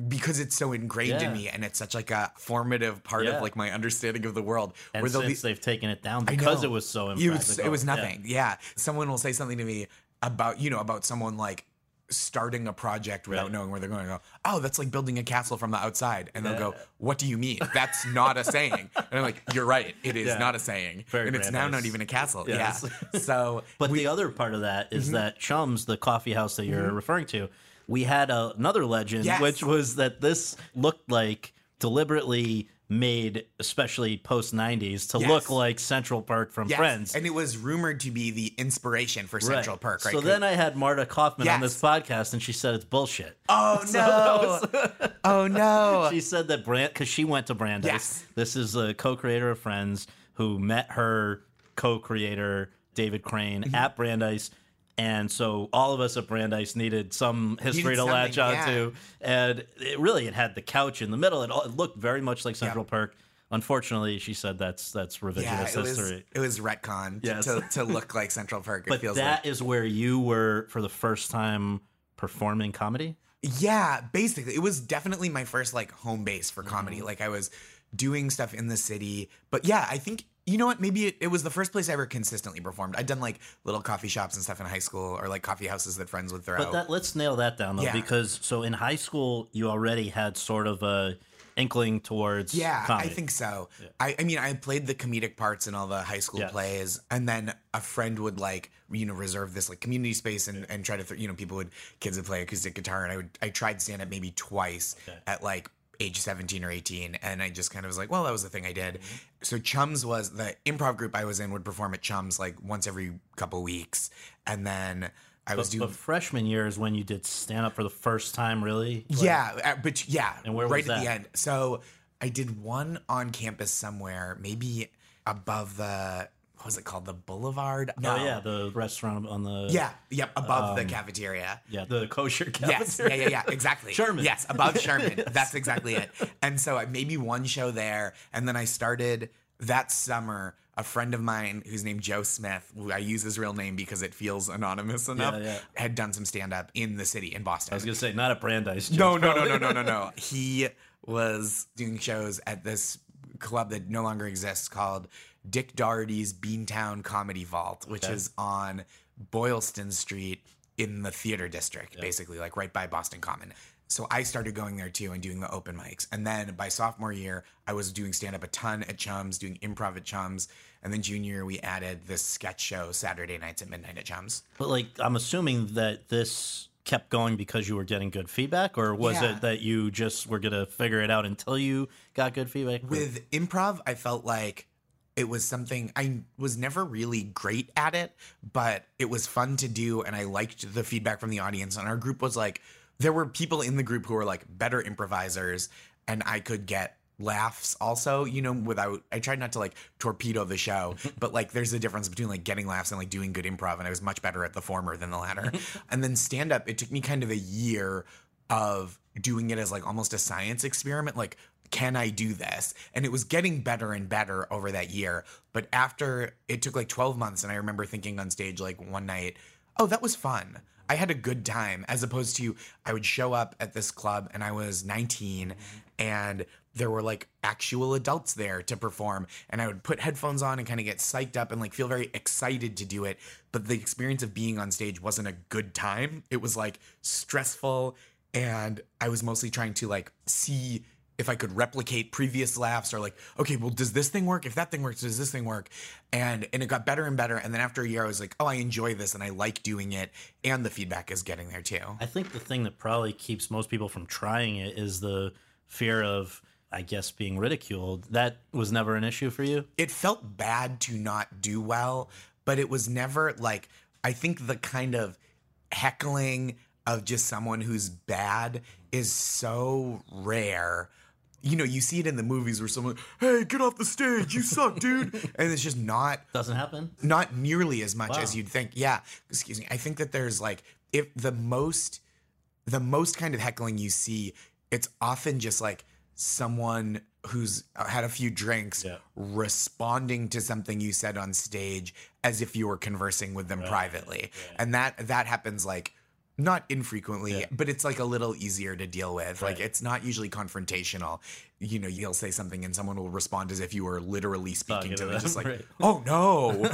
because it's so ingrained Yeah. in me and it's such like a formative part Yeah. of like my understanding of the world. And where since be, they've taken it down because it was so it was, it was nothing. Yeah. Someone will say something to me about, you know, about someone like starting a project without Right. knowing where they're going to go. Oh, that's like building a castle from the outside. And they'll Yeah. go, What do you mean? That's not a saying. And I'm like, You're right. It is Yeah. not a saying. Very and it's now Brandeis. not even a castle. Yes. Yeah. So But the other part of that is Mm-hmm. that Chums, the coffee house that you're referring to, we had a, another legend, Yes. which was that this looked like deliberately made, especially post 90s, to Yes. look like Central Perk from Yes. Friends. And it was rumored to be the inspiration for Central Right. Perk, right? So then I had Marta Kauffman on this podcast, and she said it's bullshit. Oh no! oh no! She said that Brand because she went to Brandeis. Yes. This is a co-creator of Friends who met her co-creator David Crane Mm-hmm. at Brandeis. And so all of us at Brandeis needed some history Needed to latch onto. And it really, it had the couch in the middle. It, all, it looked very much like Central Perk. Unfortunately, she said that's that's revisionist yeah, it was history. it was retcon Yes. to, to look like Central Perk. It but that like is where you were for the first time performing comedy. Yeah, basically. It was definitely my first like home base for Mm-hmm. comedy. Like I was doing stuff in the city. But yeah, I think you know what? Maybe it, it was the first place I ever consistently performed. I'd done like little coffee shops and stuff in high school or like coffee houses that friends would throw. But that let's nail that down though, Yeah. because so in high school you already had sort of a inkling towards Yeah, comedy. I think so. I, I mean, I played the comedic parts in all the high school Yes. plays, and then a friend would like, you know, reserve this like community space and, and try to, th- you know, people would kids would play acoustic guitar, and I would I tried stand up maybe twice at like age 17 or 18 and i just kind of was like well that was the thing i did so chums was the improv group i was in would perform at chums like once every couple weeks and then i was doing freshman year is when you did stand up for the first time, really. Like, yeah, uh, but yeah, And where was right at the end. So I did one on campus somewhere, maybe above the what was it called, the Boulevard? Oh No. yeah, the restaurant on the yeah, yep, above the um, cafeteria. yeah the kosher cafeteria. Yes, yeah, yeah, yeah, exactly. Sherman. Yes, above Sherman. That's exactly it. And so I maybe one show there, and then I started that summer. A friend of mine who's named Joe Smith, who I use his real name because it feels anonymous enough, yeah. had done some stand up in the city in Boston. I was gonna say not at Brandeis. No, no, no, no, no, no, no. He was doing shows at this club that no longer exists called Dick Doherty's Beantown Comedy Vault, which Okay. is on Boylston Street in the theater district, basically, like right by Boston Common. So I started going there too and doing the open mics. And then by sophomore year, I was doing stand up a ton at Chums, doing improv at Chums. And then junior we added this sketch show Saturday nights at midnight at Chums. But like, I'm assuming that this kept going because you were getting good feedback, or was Yeah. it that you just were gonna figure it out until you got good feedback? with improv i felt like it was something i was never really great at it but it was fun to do and i liked the feedback from the audience and our group was like there were people in the group who were like better improvisers and i could get laughs also you know without i tried not to like torpedo the show but like there's a difference between like getting laughs and like doing good improv and i was much better at the former than the latter. And then stand up it took me kind of a year of doing it as like almost a science experiment like can i do this? And it was getting better and better over that year. But after it took like 12 months and i remember thinking on stage like one night oh that was fun. I had a good time as opposed to i would show up at this club and i was 19 and there were like actual adults there to perform and i would put headphones on and kind of get psyched up and like feel very excited to do it. But the experience of being on stage wasn't a good time. It was like stressful and I was mostly trying to like see if I could replicate previous laughs or like, okay, well, does this thing work? If that thing works, does this thing work? And and it got better and better. And then after a year, I was like, oh, I enjoy this and I like doing it, and the feedback is getting there too. I think the thing that probably keeps most people from trying it is the fear of, I guess, being ridiculed. That was never an issue for you. It felt bad to not do well, but it was never like I think the kind of heckling of just someone who's bad is so rare you know, you see it in the movies where someone, hey, get off the stage, you suck, dude. And it's just not Doesn't happen. not nearly as much Wow. as you'd think. Yeah, excuse me. I think that there's like if the most the most kind of heckling you see, it's often just like someone who's uh, had a few drinks Yeah. responding to something you said on stage as if you were conversing with them privately. And that that happens like not infrequently, but it's like a little easier to deal with. Like it's not usually confrontational. You know, you'll say something and someone will respond as if you were literally speaking to to them, just like, right. oh no,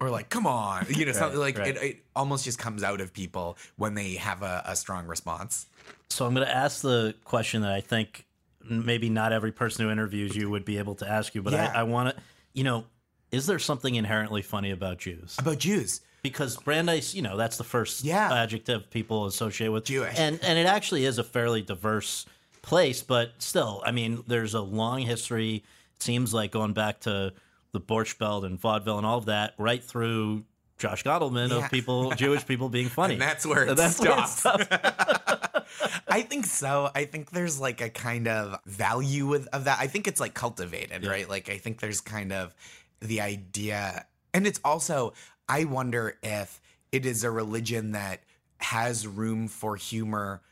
or like, come on, you know, something like right. It, it almost just comes out of people when they have a, a strong response. So I'm going to ask the question that I think maybe not every person who interviews you would be able to ask you, but Yeah. I, I want to, you know, is there something inherently funny about Jews? About Jews, Because Brandeis, you know, that's the first Yeah. adjective people associate with Jewish. and and it actually is a fairly diverse place, but still, I mean, there's a long history. It seems like going back to the Borscht Belt and vaudeville and all of that, right through Josh Gondelman Yeah. of people, Jewish people being funny. and that's where it That's where it stops. I think so. I think there's like a kind of value with of that. I think it's like cultivated, right? Like I think there's kind of the idea, and it's also. I wonder if it is a religion that has room for humor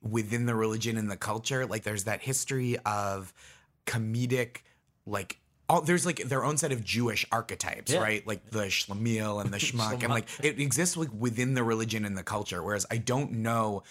within the religion and the culture. Like there's that history of comedic, like. All, there's like their own set of Jewish archetypes, Yeah. right? Like the schlemiel and the schmuck, and like it exists like within the religion and the culture. Whereas I don't know,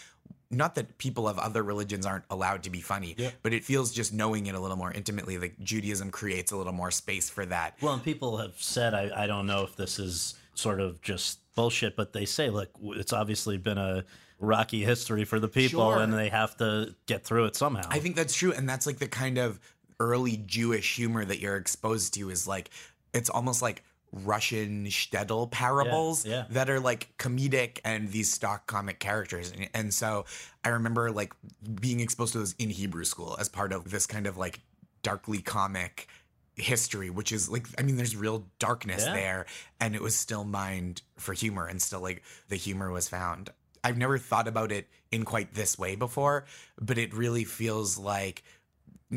not that people of other religions aren't allowed to be funny, but it feels just knowing it a little more intimately. Like Judaism creates a little more space for that. Well, and people have said, I, I don't know if this is sort of just bullshit, but they say, look, it's obviously been a rocky history for the people Sure. and they have to get through it somehow. I think that's true, and that's like the kind of early Jewish humor that you're exposed to is like it's almost like Russian shtetl parables yeah. that are like comedic and these stock comic characters. And, and so I remember like being exposed to those in Hebrew school as part of this kind of like darkly comic history, which is like, I mean, there's real darkness Yeah. there. And it was still mined for humor and still like the humor was found. I've never thought about it in quite this way before, but it really feels like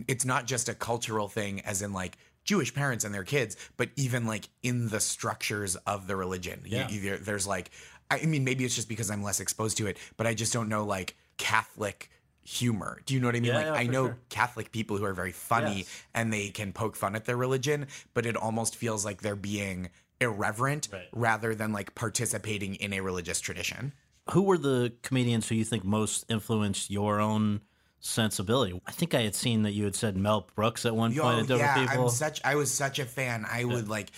it's not just a cultural thing as in like Jewish parents and their kids, but even like in the structures of the religion. You- Yeah. you- there- there's like, I mean, maybe it's just because I'm less exposed to it, but I just don't know like Catholic humor. Do you know what I mean? Yeah, like yeah, I know sure. Catholic people who are very funny Yes. and they can poke fun at their religion, but it almost feels like they're being irreverent Right. rather than like participating in a religious tradition. Who were the comedians who you think most influenced your own sensibility? I think I had seen that you had said Mel Brooks at one Yo, point at yeah, people. I'm such. I was such a fan. I would like.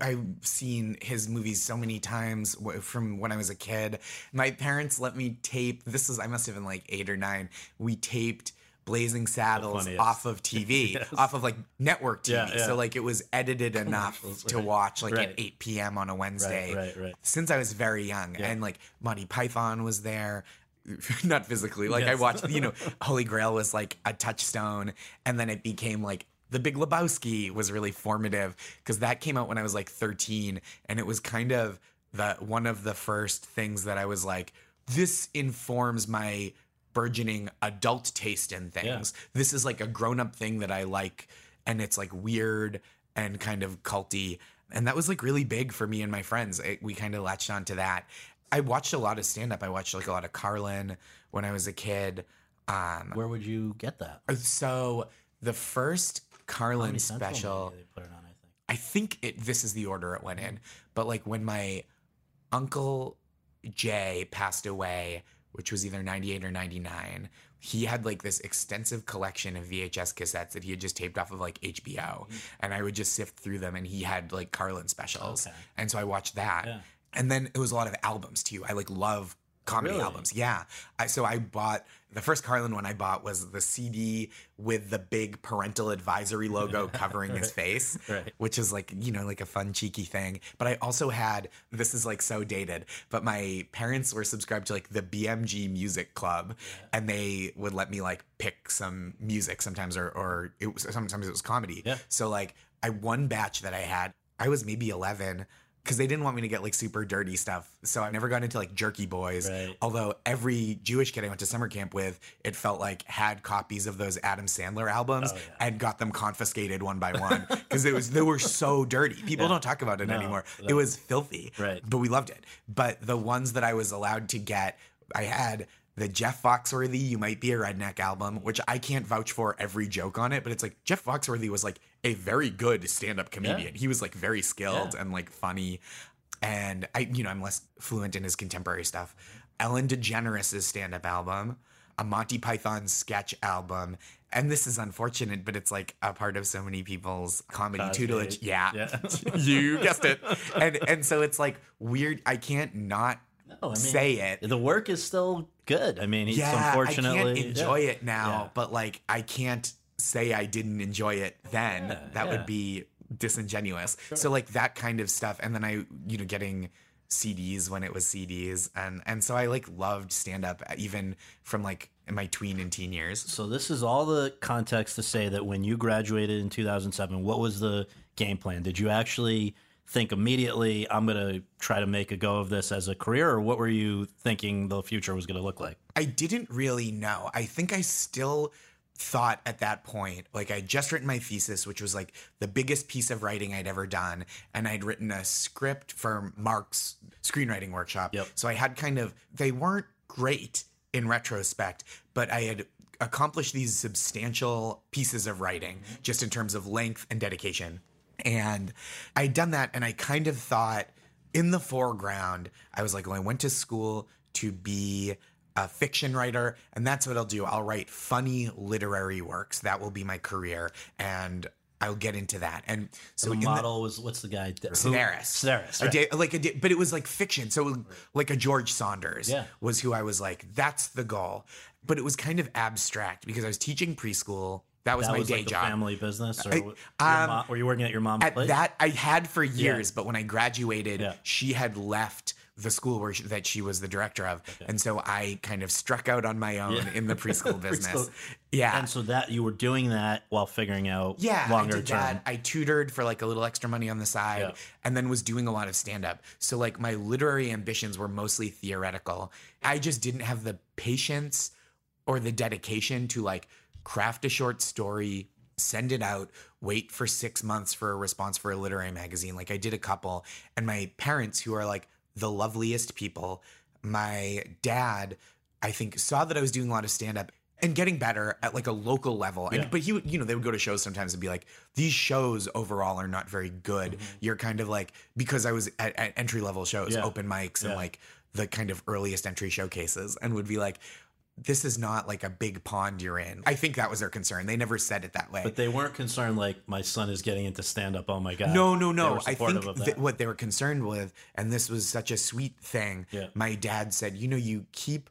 I've seen his movies so many times from when I was a kid. My parents let me tape. This is. I must have been like eight or nine. We taped. Blazing Saddles off of TV, off of like network TV. Yeah, yeah. So like it was edited enough to watch like Right. at 8 p.m. on a Wednesday. right, right. Since I was very young, and like Monty Python was there. Not physically, like I watched, you know, Holy Grail was like a touchstone, and then it became like the Big Lebowski was really formative because that came out when I was like 13, and it was kind of the one of the first things that I was like, this informs my burgeoning adult taste in things. This is like a grown up thing that I like, and it's like weird and kind of culty. And that was like really big for me and my friends. It, we kind of latched onto that. I watched a lot of stand up. I watched like a lot of Carlin when I was a kid. Um, Where would you get that? so the first Carlin special, they put it on, I think. I think it this is the order it went in. But like when my uncle Jay passed away, which was either 98 or 99, he had like this extensive collection of VHS cassettes that he had just taped off of like HBO. And I would just sift through them and he had like Carlin specials. Okay. And so I watched that. Yeah. And then it was a lot of albums too. I like love comedy Really? albums. Yeah. I, so I bought the first Carlin one I bought was the CD with the big parental advisory logo covering his face, Right. which is like, you know, like a fun, cheeky thing. But I also had this is like so dated, but my parents were subscribed to like the BMG Music Club and they would let me like pick some music sometimes or, or it was sometimes it was comedy. Yeah. So like I one batch that I had, I was maybe 11 because they didn't want me to get like super dirty stuff. So I never got into like Jerky Boys. Right. Although every Jewish kid I went to summer camp with, it felt like had copies of those Adam Sandler albums Oh, and got them confiscated one by one because it was they were so dirty. People don't talk about it anymore. It was filthy. Right. But we loved it. But the ones that I was allowed to get, I had the Jeff Foxworthy "You Might Be a Redneck" album, which I can't vouch for every joke on it, but it's like Jeff Foxworthy was like a very good stand-up comedian. He was like very skilled Yeah. and like funny. And I, you know, I'm less fluent in his contemporary stuff. Ellen DeGeneres' stand-up album, a Monty Python sketch album, and this is unfortunate, but it's like a part of so many people's comedy Cosby. tutelage. Yeah, Yeah. you guessed it. And and so it's like weird. I can't not No, Oh, I mean, say it. The work is still good. I mean, it's Yeah, unfortunately I can't enjoy yeah. it now, Yeah. but like I can't say I didn't enjoy it then. Yeah, that would be disingenuous. So like that kind of stuff, and then I, you know, getting CDs when it was CDs, and and so I like loved stand up uh, even from like in my tween and teen years. So this is all the context to say that when you graduated in 2007, what was the game plan? Did you actually think immediately, I'm going to try to make a go of this as a career, or what were you thinking the future was going to look like? I didn't really know. I think I still thought at that point, like I'd just written my thesis, which was like the biggest piece of writing I'd ever done. And I'd written a script for Mark's screenwriting workshop. Yep. So I had kind of, they weren't great in retrospect, but I had accomplished these substantial pieces of writing just in terms of length and dedication. And I'd done that, and I kind of thought in the foreground, I was like, well, I went to school to be a fiction writer, and that's what I'll do. I'll write funny literary works. That will be my career, and I'll get into that. And so the model was what's the guy? Sedaris. Sedaris, right. like a but it was like fiction. So like a George Saunders Yeah. was who I was like, that's the goal. But it was kind of abstract because I was teaching preschool. That was that my was day like job. family business, or I- your um, mom- were you working at your mom's At place? that I had for years, but when I graduated, Yeah. she had left the school where she, that she was the director of, and so I kind of struck out on my own Yeah. in the preschool business. Preschool. Yeah, and so that you were doing that while figuring out yeah, longer I did term. that. I tutored for like a little extra money on the side, Yeah. and then was doing a lot of stand up. So like my literary ambitions were mostly theoretical. I just didn't have the patience or the dedication to like craft a short story, send it out, wait for six months for a response for a literary magazine. Like I did a couple, and my parents, who are like the loveliest people, my dad, I think, saw that I was doing a lot of stand up and getting better at like a local level. And but he would, you know, they would go to shows sometimes and be like, these shows overall are not very good. Mm-hmm. You're kind of like because I was at, at entry level shows, Yeah. open mics and like the kind of earliest entry showcases, and would be like, this is not like a big pond you're in. I think that was their concern. They never said it that way. but they weren't concerned like my son is getting into stand up. Oh my god! No, no, no. I think that. what they were concerned with, and this was such a sweet thing. Yeah. My dad said, you know, you keep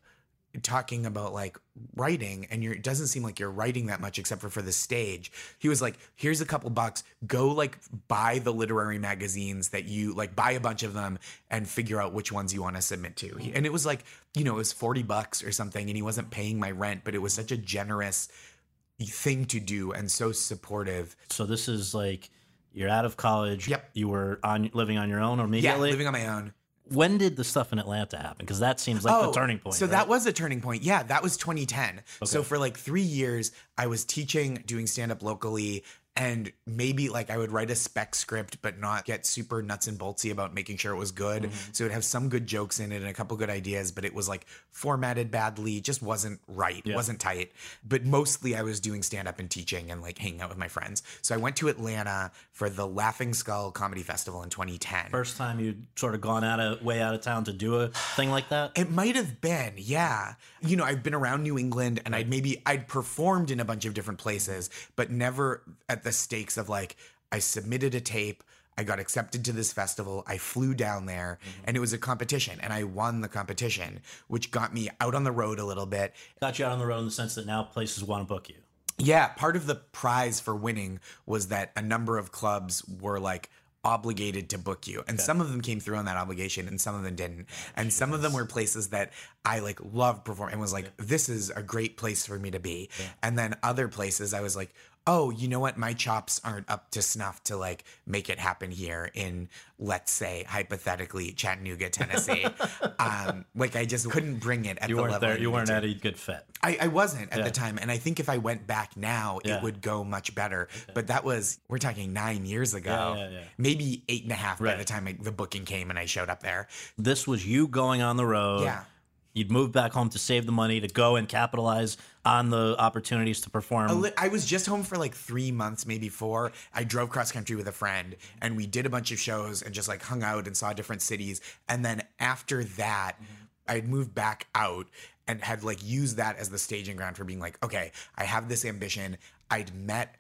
talking about like writing and you're it doesn't seem like you're writing that much except for for the stage. He was like here's a couple bucks. Go like buy the literary magazines that you like buy a bunch of them and figure out which ones you want to submit to. He- and it was like you know it was 40 bucks or something and he wasn't paying my rent but it was such a generous thing to do and so supportive. So this is like you're out of college. Yep. You were on living on your own or yeah living on my own when did the stuff in Atlanta happen? Because that seems like the oh, turning point. Oh, So right? that was a turning point. Yeah, that was 2010. So for like three years, I was teaching, doing stand up locally. And maybe like I would write a spec script, but not get super nuts and boltsy about making sure it was good. Mm-hmm. So it'd have some good jokes in it and a couple good ideas, but it was like formatted badly, just wasn't right, Yeah. wasn't tight. But mostly I was doing stand up and teaching and like hanging out with my friends. So I went to Atlanta for the Laughing Skull Comedy Festival in 2010. first time you'd sort of gone out of way out of town to do a thing like that. It might have been, yeah. You know, I've been around New England and I'd maybe I'd performed in a bunch of different places, but never at the stakes of like I submitted a tape, I got accepted to this festival, I flew down there, mm-hmm. and it was a competition and I won the competition, which got me out on the road a little bit. Got you out on the road in the sense that now places want to book you. Yeah, part of the prize for winning was that a number of clubs were like obligated to book you. And some of them came through on that obligation and some of them didn't. Oh, and some of them were places that I like loved performing and was like, this is a great place for me to be. And then other places I was like, oh, you know what? My chops aren't up to snuff to like make it happen here in, let's say, hypothetically, Chattanooga, Tennessee. um, like I just couldn't bring it at You the weren't level. there. You weren't at a good fit. I, I wasn't at Yeah. the time, and I think if I went back now, Yeah. it would go much better. But that was we're talking nine years ago, Yeah, yeah, yeah. maybe eight and a half by the time I, the booking came and I showed up there. This was you going on the road. Yeah. You'd move back home to save the money to go and capitalize on the opportunities to perform. Li- I was just home for like three months, maybe four. I drove cross country with a friend and we did a bunch of shows and just like hung out and saw different cities. And then after that, mm-hmm. I'd moved back out and had like used that as the staging ground for being like, okay, I have this ambition. I'd met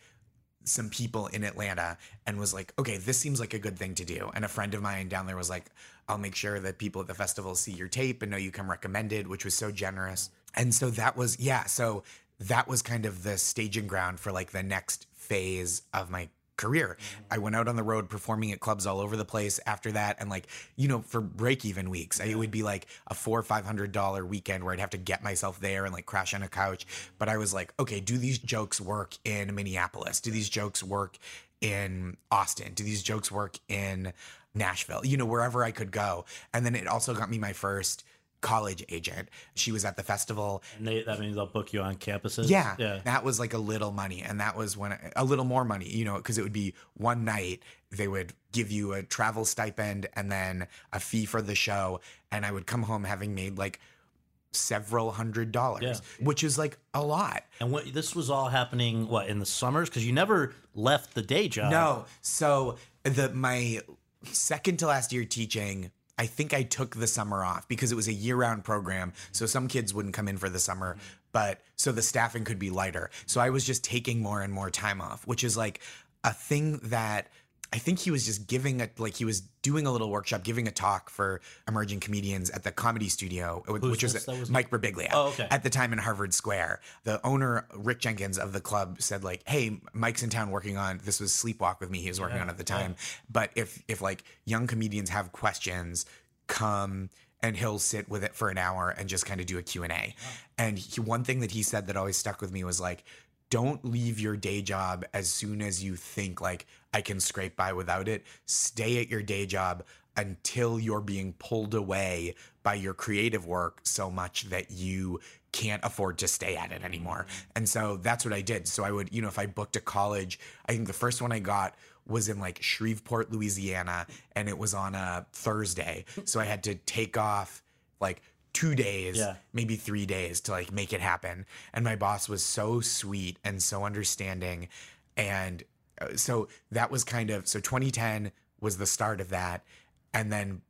some people in Atlanta and was like, okay, this seems like a good thing to do. And a friend of mine down there was like, I'll make sure that people at the festival see your tape and know you come recommended, which was so generous. And so that was, yeah, so that was kind of the staging ground for like the next phase of my career. Mm-hmm. I went out on the road performing at clubs all over the place after that. And like, you know, for break even weeks, it would be like a four or five hundred dollar weekend where I'd have to get myself there and like crash on a couch. But I was like, okay, do these jokes work in Minneapolis? Do these jokes work in Austin? Do these jokes work in Nashville? You know, wherever I could go. And then it also got me my first college agent. She was at the festival and they, that means they'll book you on campuses. yeah, Yeah. that was like a little money, and that was when a little more money, you know, because it would be one night they would give you a travel stipend and then a fee for the show, and I would come home having made like several hundred dollars, Yeah. which is like a lot. And what this was all happening what in the summers because you never left the day job. No, so the my second to last year teaching. I think I took the summer off because it was a year round program. So some kids wouldn't come in for the summer, but so the staffing could be lighter. So I was just taking more and more time off, which is like a thing that I think he was just giving a like he was doing a little workshop, giving a talk for emerging comedians at the comedy studio, uh, which was, this? That was- Mike Birbiglia Oh, okay. at the time in Harvard Square. The owner, Rick Jenkins of the club, said like, "Hey, Mike's in town working on this was Sleepwalk with me. He was working on at the time. But if if like young comedians have questions, come." And he'll sit with it for an hour and just kind of do a Q&A. And he, one thing that he said that always stuck with me was like, don't leave your day job as soon as you think like I can scrape by without it. Stay at your day job until you're being pulled away by your creative work so much that you can't afford to stay at it anymore. And so that's what I did. So I would, you know, if I booked a college, I think the first one I got was in like Shreveport, Louisiana, and it was on a Thursday. So I had to take off like two days, Yeah. maybe three days to like make it happen. And my boss was so sweet and so understanding. And so that was kind of so 2010 was the start of that. And then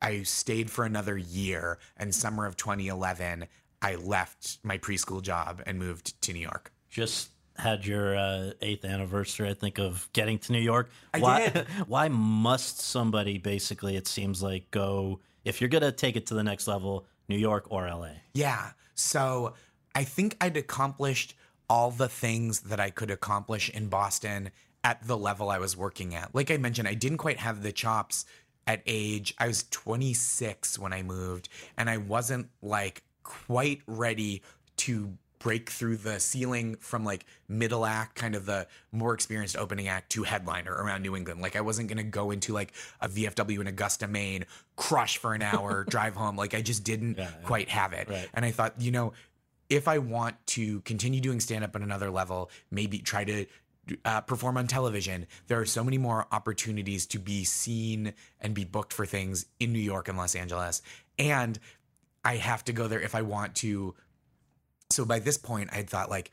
I stayed for another year. And summer of 2011, I left my preschool job and moved to New York. Just had your uh, eighth anniversary, I think, of getting to New York. I why, did. why must somebody basically? It seems like go if you're gonna take it to the next level, New York or LA. Yeah. So I think I'd accomplished all the things that I could accomplish in Boston at the level I was working at. Like I mentioned, I didn't quite have the chops at age, I was 26 when I moved, and I wasn't like quite ready to break through the ceiling from like middle act, kind of the more experienced opening act to headliner around New England. Like I wasn't gonna go into like a VFW in Augusta, Maine, crush for an hour, drive home. Like I just didn't quite have it. Right. And I thought, you know, if I want to continue doing stand up at another level, maybe try to uh, perform on television, there are so many more opportunities to be seen and be booked for things in New York and Los Angeles. And I have to go there if I want to. So by this point, I thought like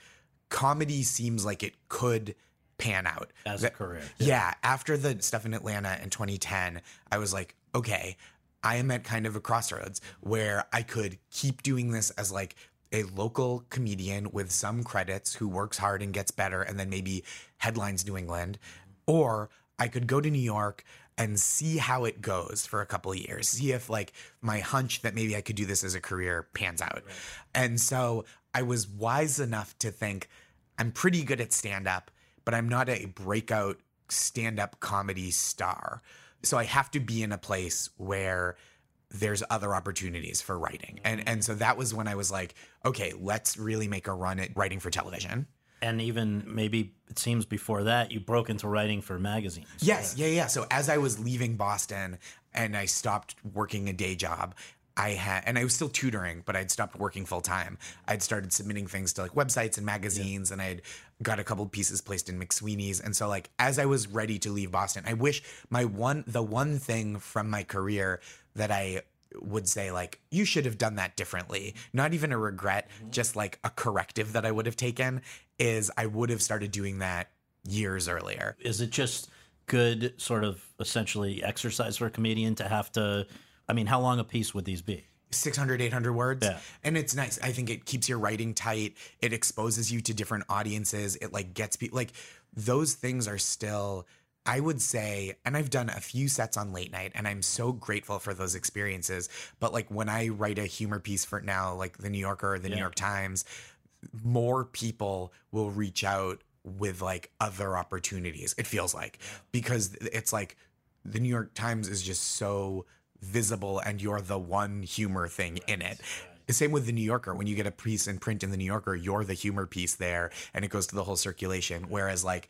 comedy seems like it could pan out As a career. yeah. After the stuff in Atlanta in 2010, I was like, okay, I am at kind of a crossroads where I could keep doing this as like a local comedian with some credits who works hard and gets better and then maybe headlines New England. Or I could go to New York and see how it goes for a couple of years, see if like my hunch that maybe I could do this as a career pans out. And so I was wise enough to think I'm pretty good at stand up, but I'm not a breakout stand up comedy star. So I have to be in a place where there's other opportunities for writing. And and so that was when I was like, okay, let's really make a run at writing for television. And even maybe it seems before that, you broke into writing for magazines. Yes, yeah, yeah. So as I was leaving Boston and I stopped working a day job, I had, and I was still tutoring, but I'd stopped working full time. I'd started submitting things to like websites and magazines, and I'd got a couple pieces placed in McSweeney's. And so, like, as I was ready to leave Boston, I wish my one, the one thing from my career that I would say, like, you should have done that differently, not even a regret, mm-hmm. just like a corrective that I would have taken, is I would have started doing that years earlier. Is it just good, sort of essentially exercise for a comedian to have to? I mean, how long a piece would these be? 600 800 words Yeah. and it's nice i think it keeps your writing tight it exposes you to different audiences it like gets people like those things are still i would say and i've done a few sets on late night and i'm so grateful for those experiences but like when i write a humor piece for now like the new yorker or the new york times more people will reach out with like other opportunities it feels like because it's like the new york times is just so visible and you're the one humor thing in it. The same with the new yorker when you get a piece in print in the new yorker you're the humor piece there and it goes to the whole circulation whereas like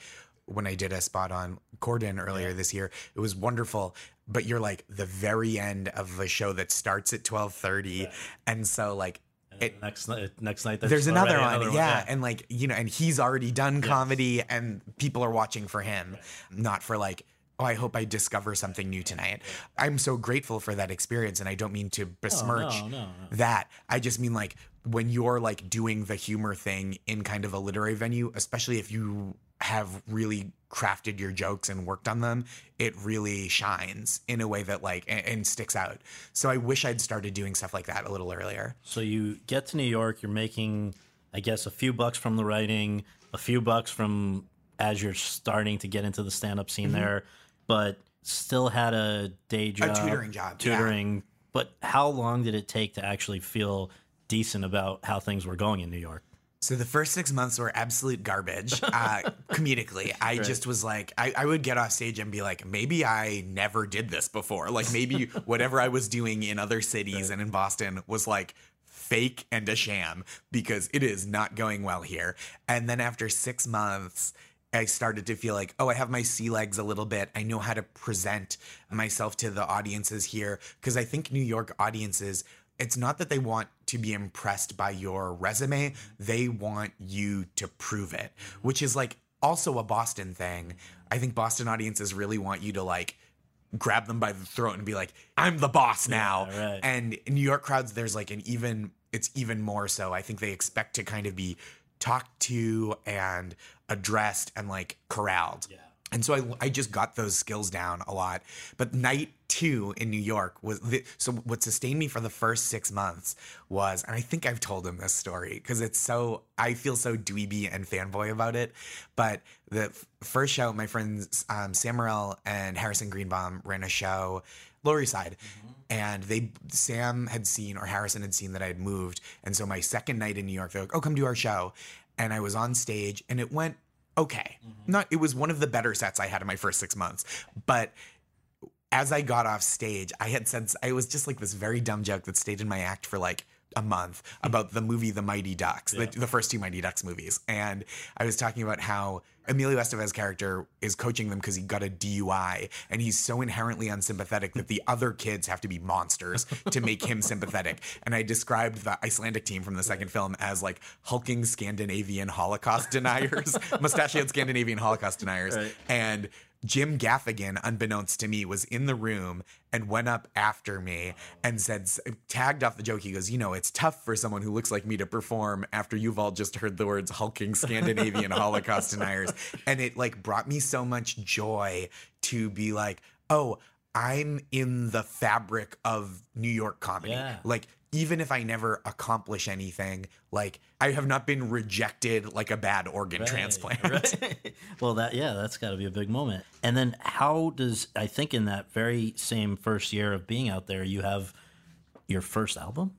when i did a spot on corden earlier this year it was wonderful but you're like the very end of a show that starts at 12:30 and so like it Next night, next night there's another already one, yeah, and like you know, and he's already done comedy, and people are watching for him, not for like. Oh, I hope I discover something new tonight. I'm so grateful for that experience, and I don't mean to oh, besmirch no, no, no. that. I just mean like when you're like doing the humor thing in kind of a literary venue, especially if you have really crafted your jokes and worked on them, it really shines in a way that like and, and sticks out. So I wish I'd started doing stuff like that a little earlier. So you get to New York, you're making, I guess, a few bucks from the writing, a few bucks from as you're starting to get into the stand-up scene mm-hmm. there, but still had a day job, a tutoring job, yeah. tutoring. But how long did it take to actually feel decent about how things were going in New York? So the first six months were absolute garbage, uh, comedically. I just was like, I, I would get off stage and be like, maybe I never did this before. Like maybe whatever I was doing in other cities and in Boston was like fake and a sham because it is not going well here. And then after six months, I started to feel like, oh, I have my sea legs a little bit. I know how to present myself to the audiences here. Because I think New York audiences, it's not that they want to be impressed by your resume, they want you to prove it, which is like also a Boston thing. I think Boston audiences really want you to like grab them by the throat and be like, I'm the boss now. right. And in New York crowds, there's like an even, it's even more so. I think they expect to kind of be talked to and addressed and like corralled. And so I, I just got those skills down a lot. But night two in New York was the, so what sustained me for the first six months was, and I think I've told him this story because it's so, I feel so dweeby and fanboy about it. But the f- first show, my friends um, Sam and Harrison Greenbaum ran a show, Lower East Side. And they, Sam had seen, or Harrison had seen that I had moved. And so my second night in New York, they're like, oh, come do our show. And I was on stage and it went okay. Mm-hmm. Not it was one of the better sets I had in my first six months. But as I got off stage, I had said I was just like this very dumb joke that stayed in my act for like a month hmm. about the movie The Mighty Ducks, the, the first two Mighty Ducks movies. And I was talking about how Emilio Estevez's character is coaching them because he got a DUI and he's so inherently unsympathetic that the other kids have to be monsters to make him sympathetic. And I described the Icelandic team from the second film as like hulking Scandinavian Holocaust deniers, mustachioed Scandinavian Holocaust deniers. Right. And Jim Gaffigan, unbeknownst to me, was in the room and went up after me and said, tagged off the joke. He goes, You know, it's tough for someone who looks like me to perform after you've all just heard the words hulking Scandinavian Holocaust deniers. And it like brought me so much joy to be like, Oh, I'm in the fabric of New York comedy. Yeah. Like, even if I never accomplish anything, like I have not been rejected like a bad organ transplant. Right. well, that yeah, that's got to be a big moment. And then how does I think in that very same first year of being out there, you have your first album?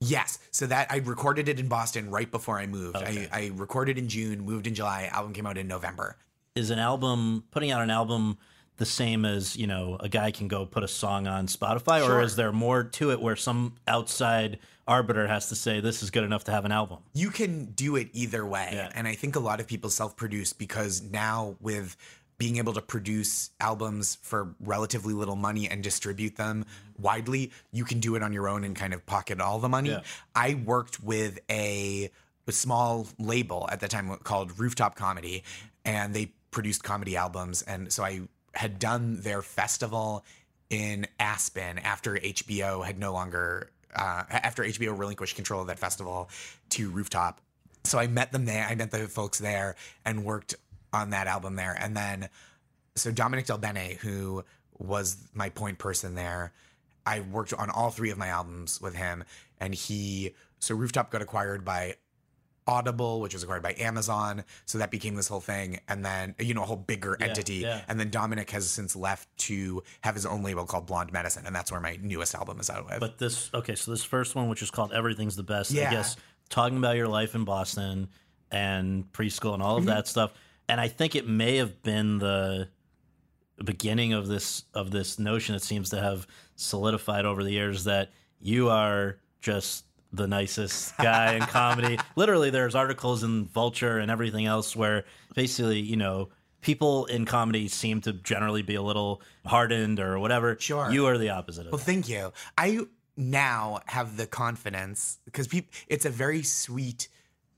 Yes. So that I recorded it in Boston right before I moved. I, I recorded in June, moved in July. Album came out in November. Is an album putting out an album the same as you know a guy can go put a song on Spotify, Sure. or is there more to it where some outside arbiter has to say this is good enough to have an album? you can do it either way. Yeah. And I think a lot of people self produce because now with being able to produce albums for relatively little money and distribute them widely, you can do it on your own and kind of pocket all the money. Yeah. I worked with a, a small label at the time called Rooftop Comedy, and they produced comedy albums. And so I had done their festival in Aspen after HBO had no longer uh, after HBO relinquished control of that festival to Rooftop. So I met them there. I met the folks there and worked on that album there. And then, so Dominic Del Bene, who was my point person there, I worked on all three of my albums with him. And he, so Rooftop got acquired by Audible, which was acquired by Amazon. So that became this whole thing. And then, you know, a whole bigger entity. yeah. And then Dominic has since left to have his own label called Blonde Medicine. And that's where my newest album is out with. But this okay, so this first one, which is called Everything's the Best, I guess talking about your life in Boston and preschool and all of mm-hmm. that stuff. And I think it may have been the beginning of this of this notion that seems to have solidified over the years that you are just the nicest guy in comedy. Literally, there's articles in Vulture and everything else where basically, you know, people in comedy seem to generally be a little hardened or whatever. Sure. You are the opposite of Well, that. thank you. I now have the confidence because peop it's a very sweet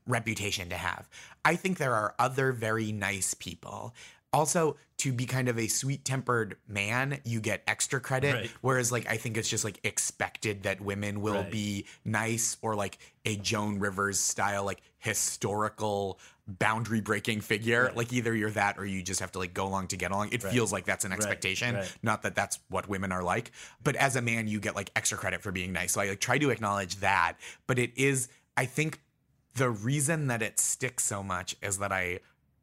reputation to have. I think there are other very nice people. Also, to be kind of a sweet tempered man, you get extra credit. Right. Whereas, like, I think it's just like expected that women will Right. be nice or like a Joan Rivers style, like historical boundary breaking figure. Like, either you're that or you just have to like go along to get along. It feels like that's an expectation. right. Not that that's what women are like, but as a man, you get like extra credit for being nice. So I like try to acknowledge that. But it is, I think, the reason that it sticks so much is that I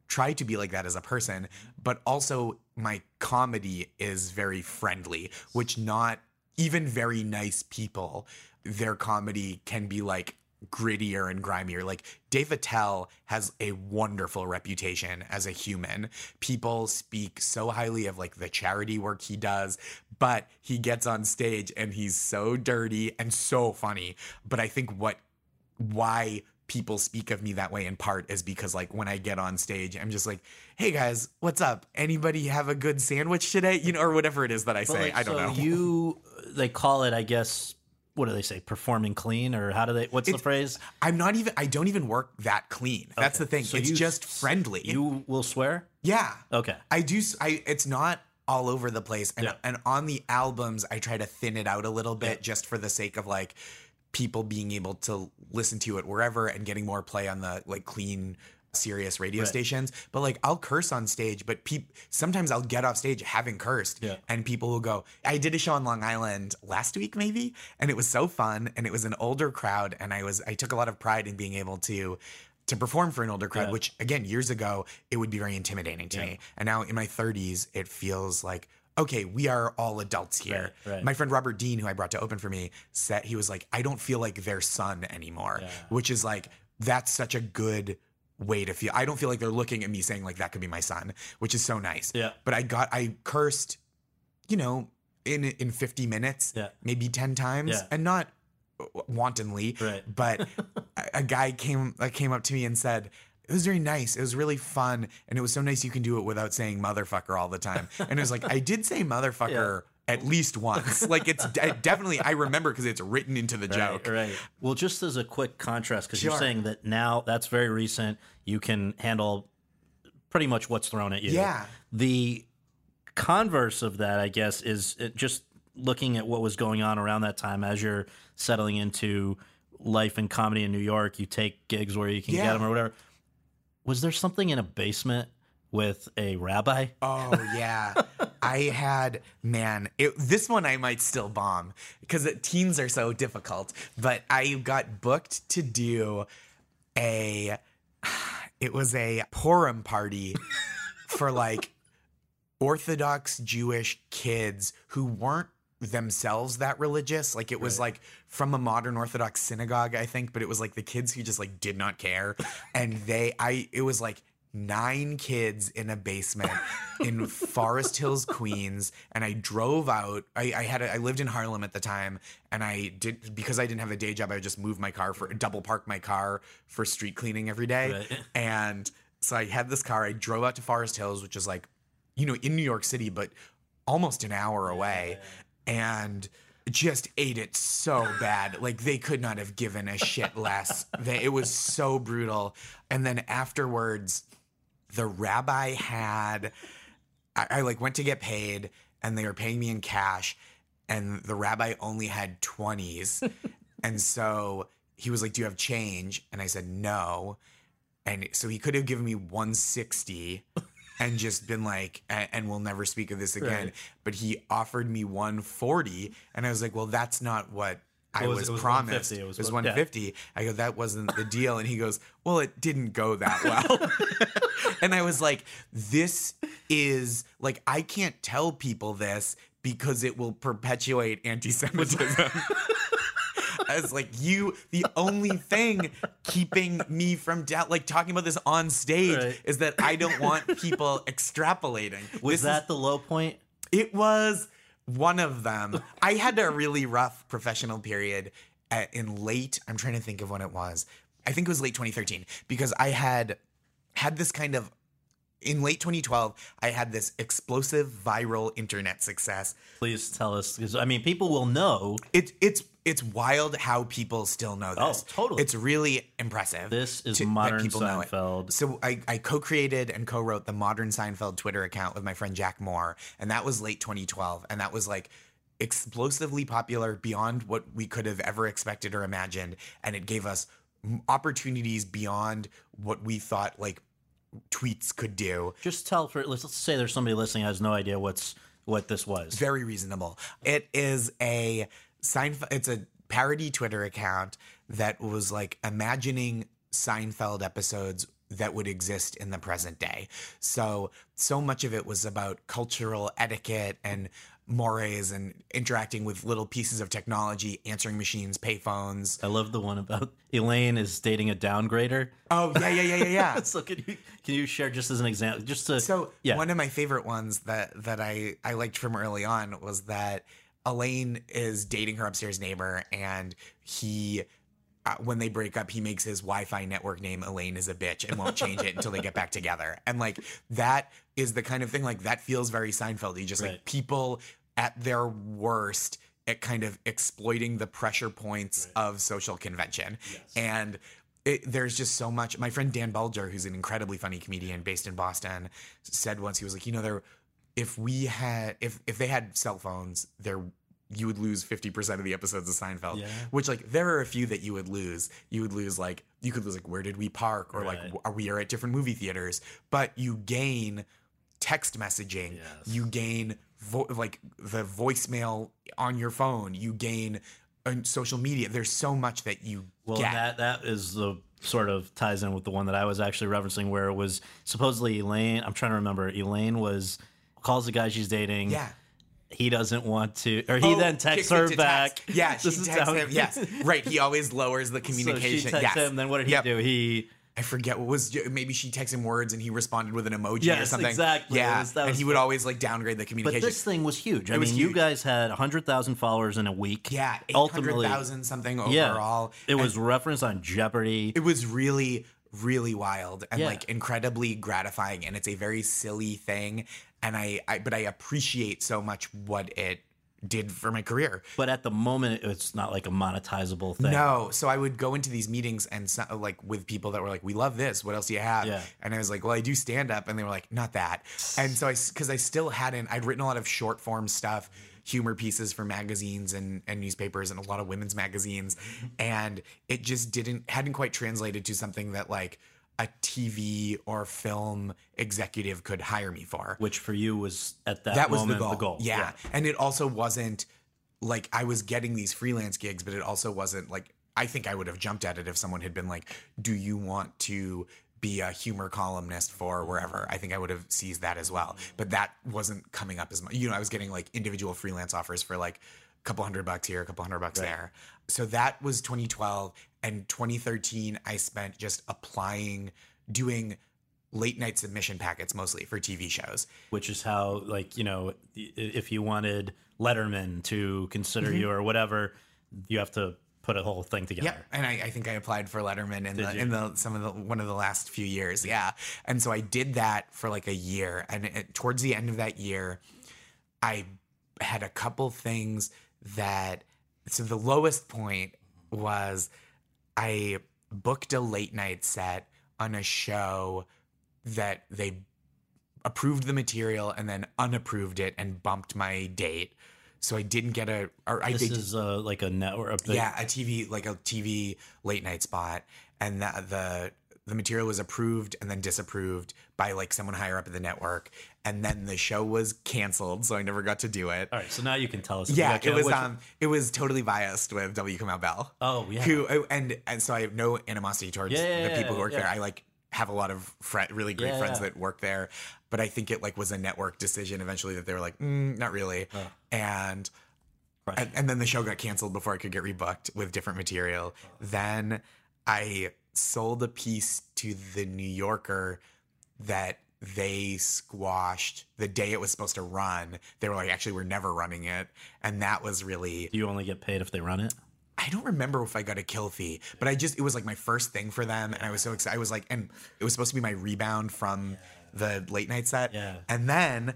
try to be like that as a person, but also my comedy is very friendly, which not even very nice people, their comedy can be like grittier and grimier. Like Dave Attell has a wonderful reputation as a human. People speak so highly of like the charity work he does, but he gets on stage and he's so dirty and so funny. But I think what why people speak of me that way in part is because like when I get on stage, I'm just like, "Hey guys, what's up? Anybody have a good sandwich today?" You know, or whatever it is that I say. like, I don't so know. You, they call it, I guess. What do they say? Performing clean, or how do they? What's the phrase? I'm not even. I don't even work that clean. That's the thing. So it's you- just friendly. You will swear. yeah. Okay. I do. I. It's not all over the place, and Yeah. and on the albums, I try to thin it out a little bit just for the sake of like people being able to listen to it wherever and getting more play on the like clean serious radio Right. stations but like i'll curse on stage but peop- sometimes i'll get off stage having cursed Yeah. and people will go i did a show on long island last week maybe and it was so fun and it was an older crowd and i was i took a lot of pride in being able to to perform for an older crowd Yeah. which again years ago it would be very intimidating to me and now in my 30s it feels like okay we are all adults here Right, right. my friend robert dean who i brought to open for me said he was like i don't feel like their son anymore which is like that's such a good way to feel i don't feel like they're looking at me saying like that could be my son which is so nice Yeah. but i got i cursed you know in in 50 minutes Yeah. maybe 10 times Yeah. and not wantonly Right. but a, a guy came uh, came up to me and said it was very nice. It was really fun, and it was so nice you can do it without saying motherfucker all the time. And it was like I did say motherfucker at least once. Like it's de- definitely I remember because it's written into the joke. Right, right. Well, just as a quick contrast, because you're saying that now that's very recent. You can handle pretty much what's thrown at you. Yeah. The converse of that, I guess, is it just looking at what was going on around that time as you're settling into life and comedy in New York. You take gigs where you can Yeah. get them or whatever. Was there something in a basement with a rabbi? Oh yeah, I had man. It, this one I might still bomb because teens are so difficult. But I got booked to do a. It was a Purim party for like Orthodox Jewish kids who weren't themselves that religious. Like it was like from a modern Orthodox synagogue, I think, but it was like the kids who just like did not care. And they I it was like nine kids in a basement in Forest Hills, Queens, and I drove out. I, I had a, I lived in Harlem at the time, and I did because I didn't have a day job. I would just move my car for double park my car for street cleaning every day, Right. and so I had this car. I drove out to Forest Hills, which is like, you know, in New York City, but almost an hour away, and just ate it so bad. Like they could not have given a shit less. They, it was so brutal. And then afterwards, the rabbi had I, I like went to get paid and they were paying me in cash and the rabbi only had 20s and so he was like do you have change and i said no and so he could have given me 160 and just been like and we'll never speak of this again Right. but he offered me 140 and i was like well that's not what I was- was, was promised. 150. It It was, was what- yeah. 150. I go, that wasn't the deal. And he goes, well, it didn't go that well. and I was like, this is like, I can't tell people this because it will perpetuate anti Semitism. I was like, you, the only thing keeping me from doubt, like talking about this on stage, Right. is that I don't want people extrapolating. Was This is- that the low point? it was one of them. I had a really rough professional period at, in late. I'm trying to think of when it was. I think it was late 2013 because I had had this kind of in late 2012. I had this explosive viral internet success. Please tell us, because I mean, people will know It's it's it's wild how people still know Oh, this. totally. It's really impressive. This is to- modern people. Seinfeld. So I, I co-created and co-wrote the Modern Seinfeld Twitter account with my friend Jack Moore, and that was late 2012, and that was like explosively popular beyond what we could have ever expected or imagined, and it gave us opportunities beyond what we thought like tweets could do. Just tell for let's, let's say there's somebody listening who has no idea what's what this was. very reasonable. It is a Seinfeld. It's a parody Twitter account that was like imagining Seinfeld episodes that would exist in the present day. So so much of it was about cultural etiquette and mores and interacting with little pieces of technology, answering machines, payphones. I love the one about Elaine is dating a downgrader. Oh yeah, yeah, yeah, yeah, yeah. So can you can you share just as an example, just to So yeah, one of my favorite ones that that I I liked from early on was that Elaine is dating her upstairs neighbor, and he. Uh, when they break up, he makes his Wi-Fi network name Elaine is a bitch and won't change it until they get back together. And like that is the kind of thing like that feels very Seinfeldy. Just Right. like people at their worst at kind of exploiting the pressure points of social convention. And it, there's just so much. My friend Dan Boulger, who's an incredibly funny comedian based in Boston, said once he was like, you know, there, if we had, if if they had cell phones, there you would lose 50% of the episodes of Seinfeld. Yeah. Which like there are a few that you would lose. You would lose like you could lose like where did we park or Right. like are we are at different movie theaters, but you gain text messaging. Yes. You gain vo- like the voicemail on your phone. You gain uh, social media. There's so much that you Well, get. that that is the sort of ties in with the one that I was actually referencing, where it was supposedly Elaine. I'm trying to remember. Elaine was calls the guy she's dating. yeah. He doesn't want to, or he Oh, then texts her back. text. Yeah, she texts down- him. Yes, right. He always lowers the So communication. she texts yes. him. Then what did he Yep. do? He I forget what was. Maybe she texted him words and he responded with an emoji or something. exactly. Yeah, was- and he would always like downgrade the communication. But this thing was huge. I was mean, you guys had 100,000 followers in a week. yeah, eight hundred thousand something yeah, overall. It And was referenced on Jeopardy. it was really really wild and Yeah. like incredibly gratifying and it's a very silly thing and I, I but i appreciate so much what it did for my career. But at the moment, it's not like a monetizable thing. no. So i would go into these meetings and so, like with people that were like we love this. What else do you have? Yeah. and i was like well i do stand up and they were like not that. And so i because i still hadn't i'd written a lot of short form stuff humor pieces for magazines and, and newspapers and a lot of women's magazines. And it just didn't hadn't quite translated to something that like a tv or film executive could hire me for Which for you was at that, that was moment the goal. the goal. Yeah. And it also wasn't like I was getting these freelance gigs, but it also wasn't like I think I would have jumped at it if someone had been like, "Do you want to be a humor columnist for wherever?" I think I would have seized that as well. But that wasn't coming up as much. You know, I was getting like individual freelance offers for like a couple hundred bucks here, a couple hundred bucks there. So that was 2012 and 2013 I spent just applying doing late night submission packets mostly for TV shows. which is how like you know if you wanted letterman to consider Mm-hmm. you or whatever you have to put a whole thing together Yeah, and I, I think I applied for Letterman in the you? in the some of the one of the last few years. Yeah, and so I did that for like a year, and it, towards the end of that year, I had a couple things that. So the lowest point was I booked a late night set on a show that they approved the material and then unapproved it and bumped my date. So I didn't get a or I this is uh, like a network a yeah, a TV like a TV late night spot, and that the the material was approved and then disapproved by like someone higher up at the network, and then the show was canceled, so I never got to do it. all right so now you can tell us Yeah, it was um, it was totally biased with W. Kamau Bell. Oh, yeah. who and and so I have no animosity towards Yeah, yeah, the people who work yeah. there. I like have a lot of fri really great Yeah, friends yeah. that work there, but I think it like was a network decision eventually that they were like, mm, not really, and Right. and, and then the show got canceled before I could get rebooked with different material. Then I sold a piece to the New Yorker that they squashed the day it was supposed to run. They were like, actually, we're never running it. And that was really, do you only get paid if they run it I don't remember if I got a kill fee, but I just, it was like my first thing for them. And I was so excited. I was like, and it was supposed to be my rebound from the late night set. Yeah. And then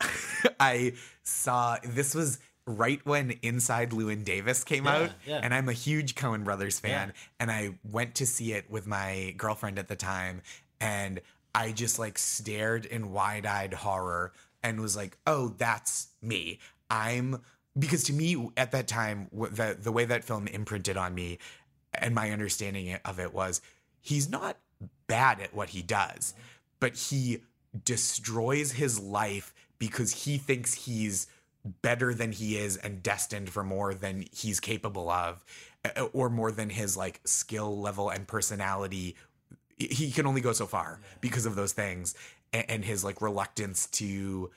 I saw this was right when Inside Llewyn Davis came out, yeah. and I'm a huge Coen Brothers fan, Yeah. and I went to see it with my girlfriend at the time, and I just like stared in wide-eyed horror and was like, "Oh, that's me. I'm." Because to me, at that time, the the way that film imprinted on me, and my understanding of it was, he's not bad at what he does, but he destroys his life because he thinks he's better than he is and destined for more than he's capable of uh, or more than his like skill level and personality. He can only go so far because of those things and, his like reluctance to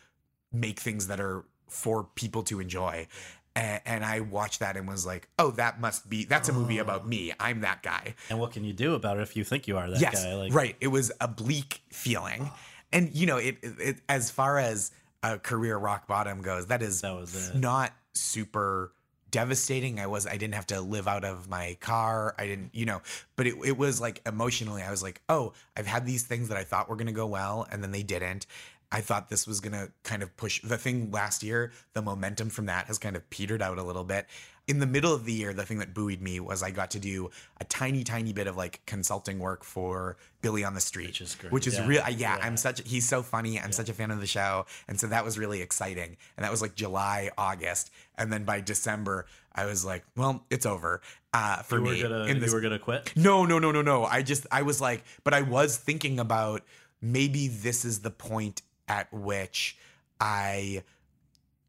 make things that are for people to enjoy. And, and i watched that and was like oh that must be that's a movie about me. I'm that guy. And what can you do about it if you think you are that yes, guy? Like right. It was a bleak feeling, and you know, it, it as far as a career rock bottom goes, that is That was it. not super devastating. I was I didn't have to live out of my car. I didn't, you know, but it it was like emotionally, I was like, oh, I've had these things that I thought were gonna go well, and then they didn't. I thought this was gonna kind of push the thing last year. The momentum from that has kind of petered out a little bit. In the middle of the year, the thing that buoyed me was I got to do a tiny, tiny bit of like consulting work for Billy on the Street, Which is great. Which is Yeah. real. Yeah, Yeah. I'm such. He's so funny. I'm such a fan of the show, and so that was really exciting. And that was like July, August, and then by December, I was like, well, it's over uh, for you were me. gonna in this you were gonna quit no, no, no, no, no. I just, I was like, but I was thinking about maybe this is the point at which I,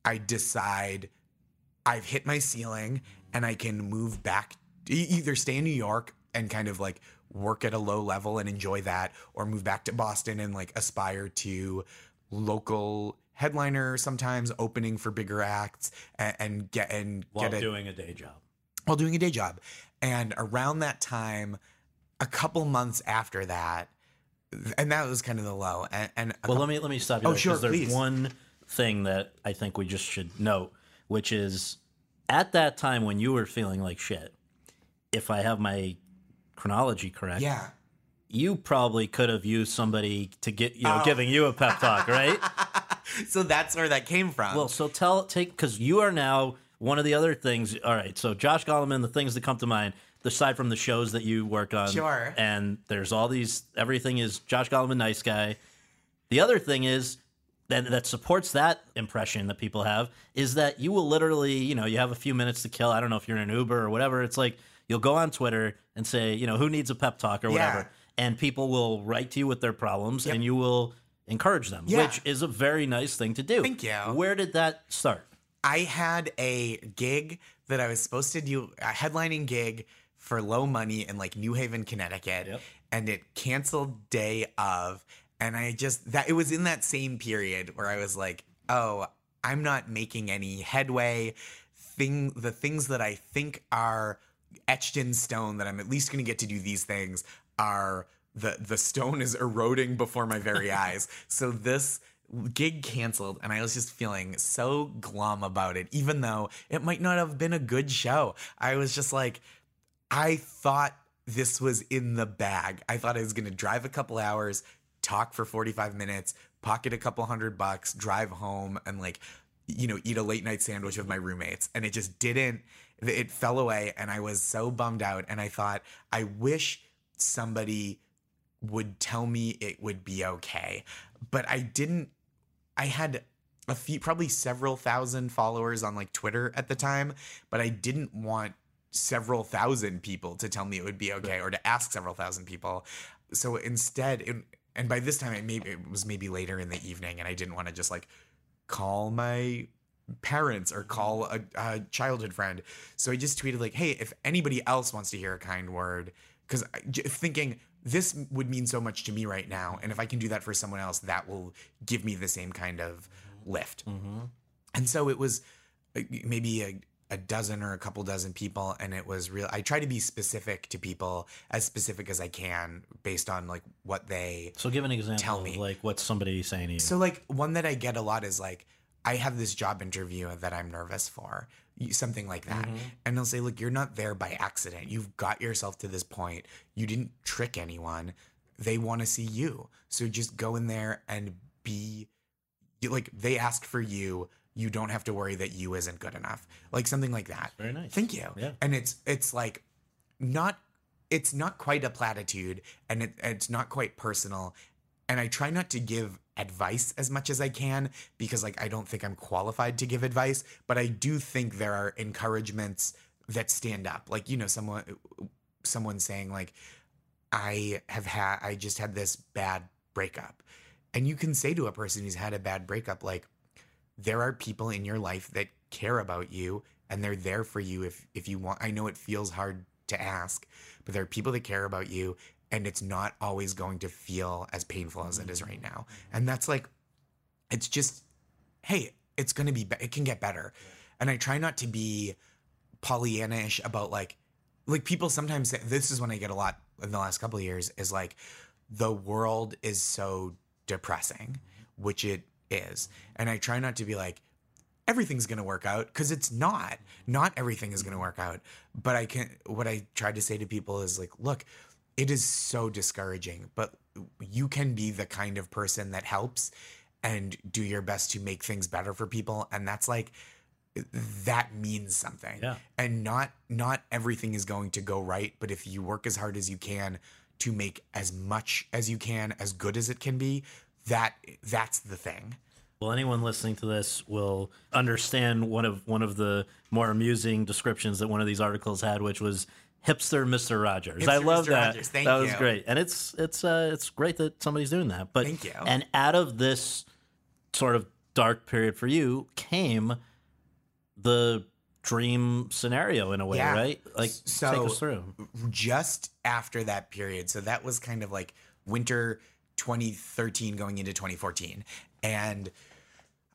I decide I've hit my ceiling and I can move back, either stay in New York and kind of like work at a low level and enjoy that, or move back to Boston and like aspire to local headliner sometimes opening for bigger acts and, and get and while get a, doing a day job while doing a day job. And around that time, a couple months after that, and that was kind of the low. And, and Well, cou- let me let me stop you. Oh, there, sure, There's please. one thing that I think we just should note, which is at that time when you were feeling like shit. If I have my chronology correct, yeah, you probably could have used somebody to get you Oh. know giving you a pep talk, right? so that's where that came from. well, so tell take because you are now one of the other things. All right, so Josh Gondelman, the things that come to mind. Aside from the shows that you work on, Sure. and there's all these. Everything is Josh Gondelman, nice guy. The other thing is that that supports that impression that people have is that you will literally, you know, you have a few minutes to kill. I don't know if you're in an Uber or whatever. It's like you'll go on Twitter and say, you know, who needs a pep talk or Yeah. whatever, and people will write to you with their problems, Yep. and you will encourage them, Yeah. which is a very nice thing to do. Thank you. Where did that start? I had a gig that I was supposed to do, a headlining gig for low money in like New Haven, Connecticut, Yep. and it canceled day of. And I just that it was in that same period where I was like, oh, I'm not making any headway. Thing the things that I think are etched in stone that I'm at least going to get to do these things are the the stone is eroding before my very eyes. So this gig canceled and I was just feeling so glum about it even though it might not have been a good show. I was just like I thought this was in the bag. I thought I was going to drive a couple hours, talk for 45 minutes, pocket a couple hundred bucks, drive home and like you know, eat a late night sandwich with my roommates and it just didn't it fell away and I was so bummed out and I thought I wish somebody would tell me it would be okay. But I didn't I had a few probably several thousand followers on like Twitter at the time, but I didn't want several thousand people to tell me it would be okay or to ask several thousand people. So instead, it, and by this time it maybe it was maybe later in the evening and I didn't want to just like call my parents or call a, a, childhood friend. So I just tweeted like, "Hey, if anybody else wants to hear a kind word," because thinking this would mean so much to me right now, and if I can do that for someone else, that will give me the same kind of lift. Mm-hmm. And so it was uh, maybe a, a dozen or a couple dozen people and it was real i try to be specific to people as specific as i can based on like what they so give an example tell me like what's somebody saying to you so like one that i get a lot is like I have this job interview that I'm nervous for, something like that. Mm-hmm. And they'll say, Look, you're not there by accident. You've got yourself to this point. You didn't trick anyone. They want to see you. So just go in there and be like, they ask for you. You don't have to worry that you isn't good enough. Like something like that. Very nice. Thank you. Yeah. And it's, it's like, not it's not quite a platitude and it, it's not quite personal and I try not to give advice as much as I can because like I don't think I'm qualified to give advice, but I do think there are encouragements that stand up. Like, you know, someone someone saying like I have had I just had this bad breakup. And you can say to a person who's had a bad breakup like there are people in your life that care about you and they're there for you if if you want. I know it feels hard to ask, but there are people that care about you and it's not always going to feel as painful as it is right now. And that's like, it's just, hey, it's going to be, it can get better. And I try not to be Pollyanna-ish about like, like people sometimes say, this is when I get a lot in the last couple of years is like, the world is so depressing, which it is. And I try not to be like, everything's going to work out because it's not. Not everything is going to work out. But I can, what I try to say to people is like, look, it is so discouraging, but you can be the kind of person that helps and do your best to make things better for people and that's like that means something. Yeah. And not not everything is going to go right, but if you work as hard as you can to make as much as you can as good as it can be, that that's the thing. Well, anyone listening to this will understand one of one of the more amusing descriptions that one of these articles had, which was hipster Mr. Rogers. Hipster I love Mr. that. Rogers. That you. was great, and it's it's uh, it's great that somebody's doing that. But Thank you. and out of this sort of dark period for you came the dream scenario in a way, Yeah. right? Like So- take us through. just after that period. So that was kind of like winter 2013 going into 2014. And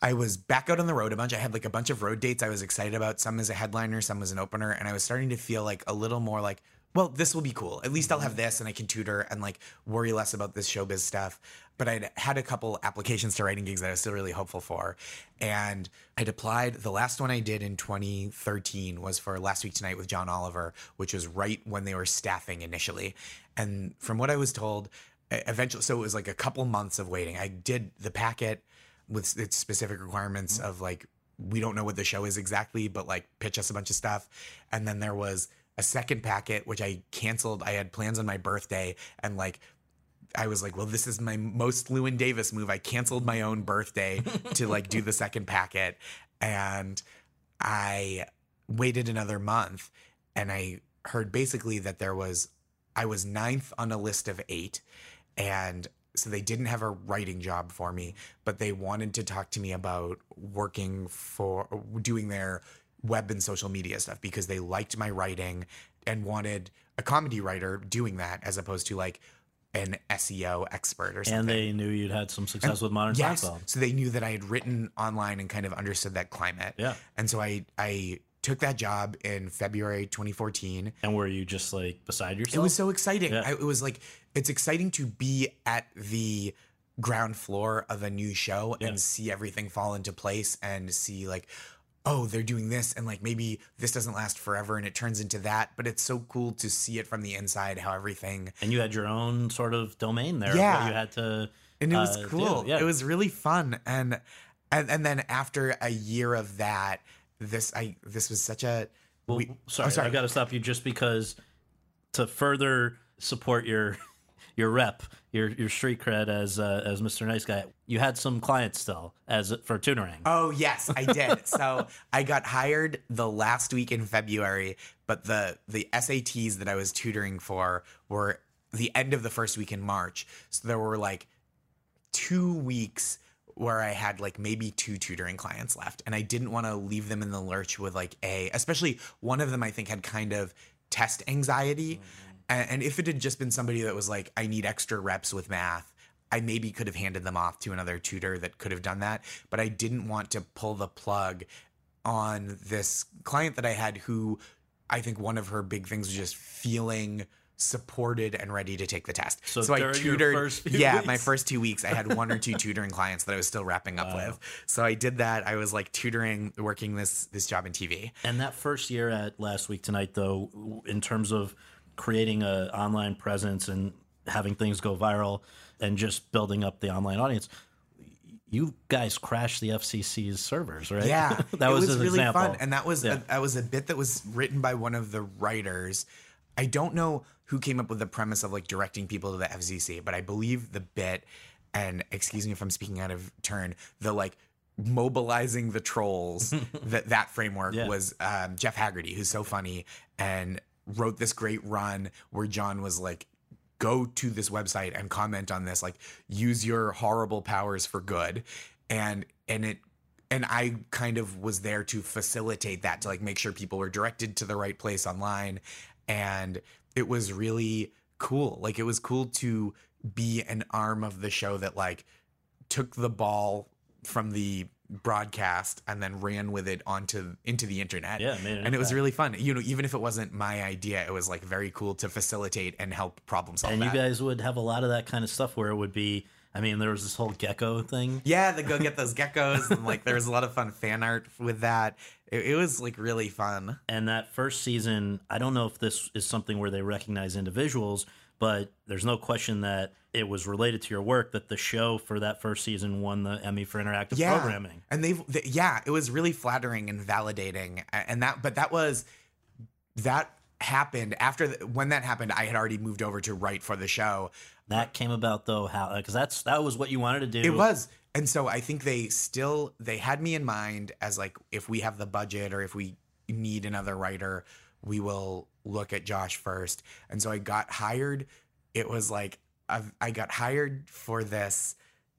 I was back out on the road a bunch. I had like a bunch of road dates I was excited about, some as a headliner, some as an opener. And I was starting to feel like a little more like, well, this will be cool. At least I'll have this and I can tutor and like worry less about this showbiz stuff. But I'd had a couple applications to writing gigs that I was still really hopeful for. And I'd applied. The last one I did in 2013 was for Last Week Tonight with John Oliver, which was right when they were staffing initially. And from what I was told, eventually, so it was like a couple months of waiting. I did the packet with its specific requirements of like we don't know what the show is exactly, but like pitch us a bunch of stuff. And then there was a second packet which I canceled. I had plans on my birthday and like I was like, well, this is my most Llewyn Davis move. I canceled my own birthday to like do the second packet. And I waited another month and I heard basically that there was, I was ninth on a list of eight. And so they didn't have a writing job for me, but they wanted to talk to me about working for doing their web and social media stuff because they liked my writing and wanted a comedy writer doing that as opposed to like an SEO expert or something. And they knew you'd had some success with Modern yes, so they knew that I had written online and kind of understood that climate. Yeah. And so I I took that job in February 2014. And were you just like beside yourself? It was so exciting. Yeah. I, it was like it's exciting to be at the ground floor of a new show Yeah. and see everything fall into place and see like oh they're doing this and like maybe this doesn't last forever and it turns into that but it's so cool to see it from the inside how everything and you had your own sort of domain there. Yeah. You had to. and it was uh, do. cool. Yeah. It was really fun, and and and then after a year of that, this I this was such a Well, we- sorry, oh, sorry. I got to stop you just because to further support your your rep, your your street cred as uh, as Mr. Nice Guy. You had some clients still as for tutoring. Oh yes, I did. so I got hired the last week in February, but the the SATs that I was tutoring for were the end of the first week in March. So there were like two weeks where I had like maybe two tutoring clients left, and I didn't want to leave them in the lurch with like a, especially one of them I think had kind of test anxiety, mm-hmm. and, and if it had just been somebody that was like, I need extra reps with math. I maybe could have handed them off to another tutor that could have done that, but I didn't want to pull the plug on this client that I had who I think one of her big things was just feeling supported and ready to take the test. So I during your tutored yeah, weeks- my first 2 weeks I had one or two tutoring clients that I was still wrapping up with. So I did that. I was like tutoring working this this job in TV. And that first year at Last Week Tonight, though, in terms of creating a online presence and having things go viral and just building up the online audience, you guys crashed the FCC's servers, right? Yeah, that it was, was an really example. fun, and that was Yeah. a, that was a bit that was written by one of the writers. I don't know who came up with the premise of like directing people to the FCC, but I believe the bit, and excuse me if I'm speaking out of turn, the like mobilizing the trolls that that framework Yeah. was um, Jeff Haggerty, who's so funny and wrote this great run where John was like go to this website and comment on this like use your horrible powers for good and and it and I kind of was there to facilitate that to like make sure people were directed to the right place online and it was really cool like it was cool to be an arm of the show that like took the ball from the broadcast and then ran with it onto into the internet Yeah, made an and it was really fun you know even if it wasn't my idea it was like very cool to facilitate and help problem solve and you guys would have a lot of that kind of stuff where it would be. I mean, there was this whole gecko thing. Yeah, the go get those geckos. And like there was a lot of fun fan art with that. It, it was like really fun. And that first season, I don't know if this is something where they recognize individuals, but there's no question that it was related to your work that the show for that first season won the Emmy for interactive Yeah. programming. And they've, they, yeah, it was really flattering and validating. And that, but that was, that happened after, the, when that happened, I had already moved over to write for the show. That came about though, how because that's that was what you wanted to do. It was. And so I think they still they had me in mind as like if we have the budget or if we need another writer, we will look at Josh first. And so I got hired. It was like I've, I got hired for this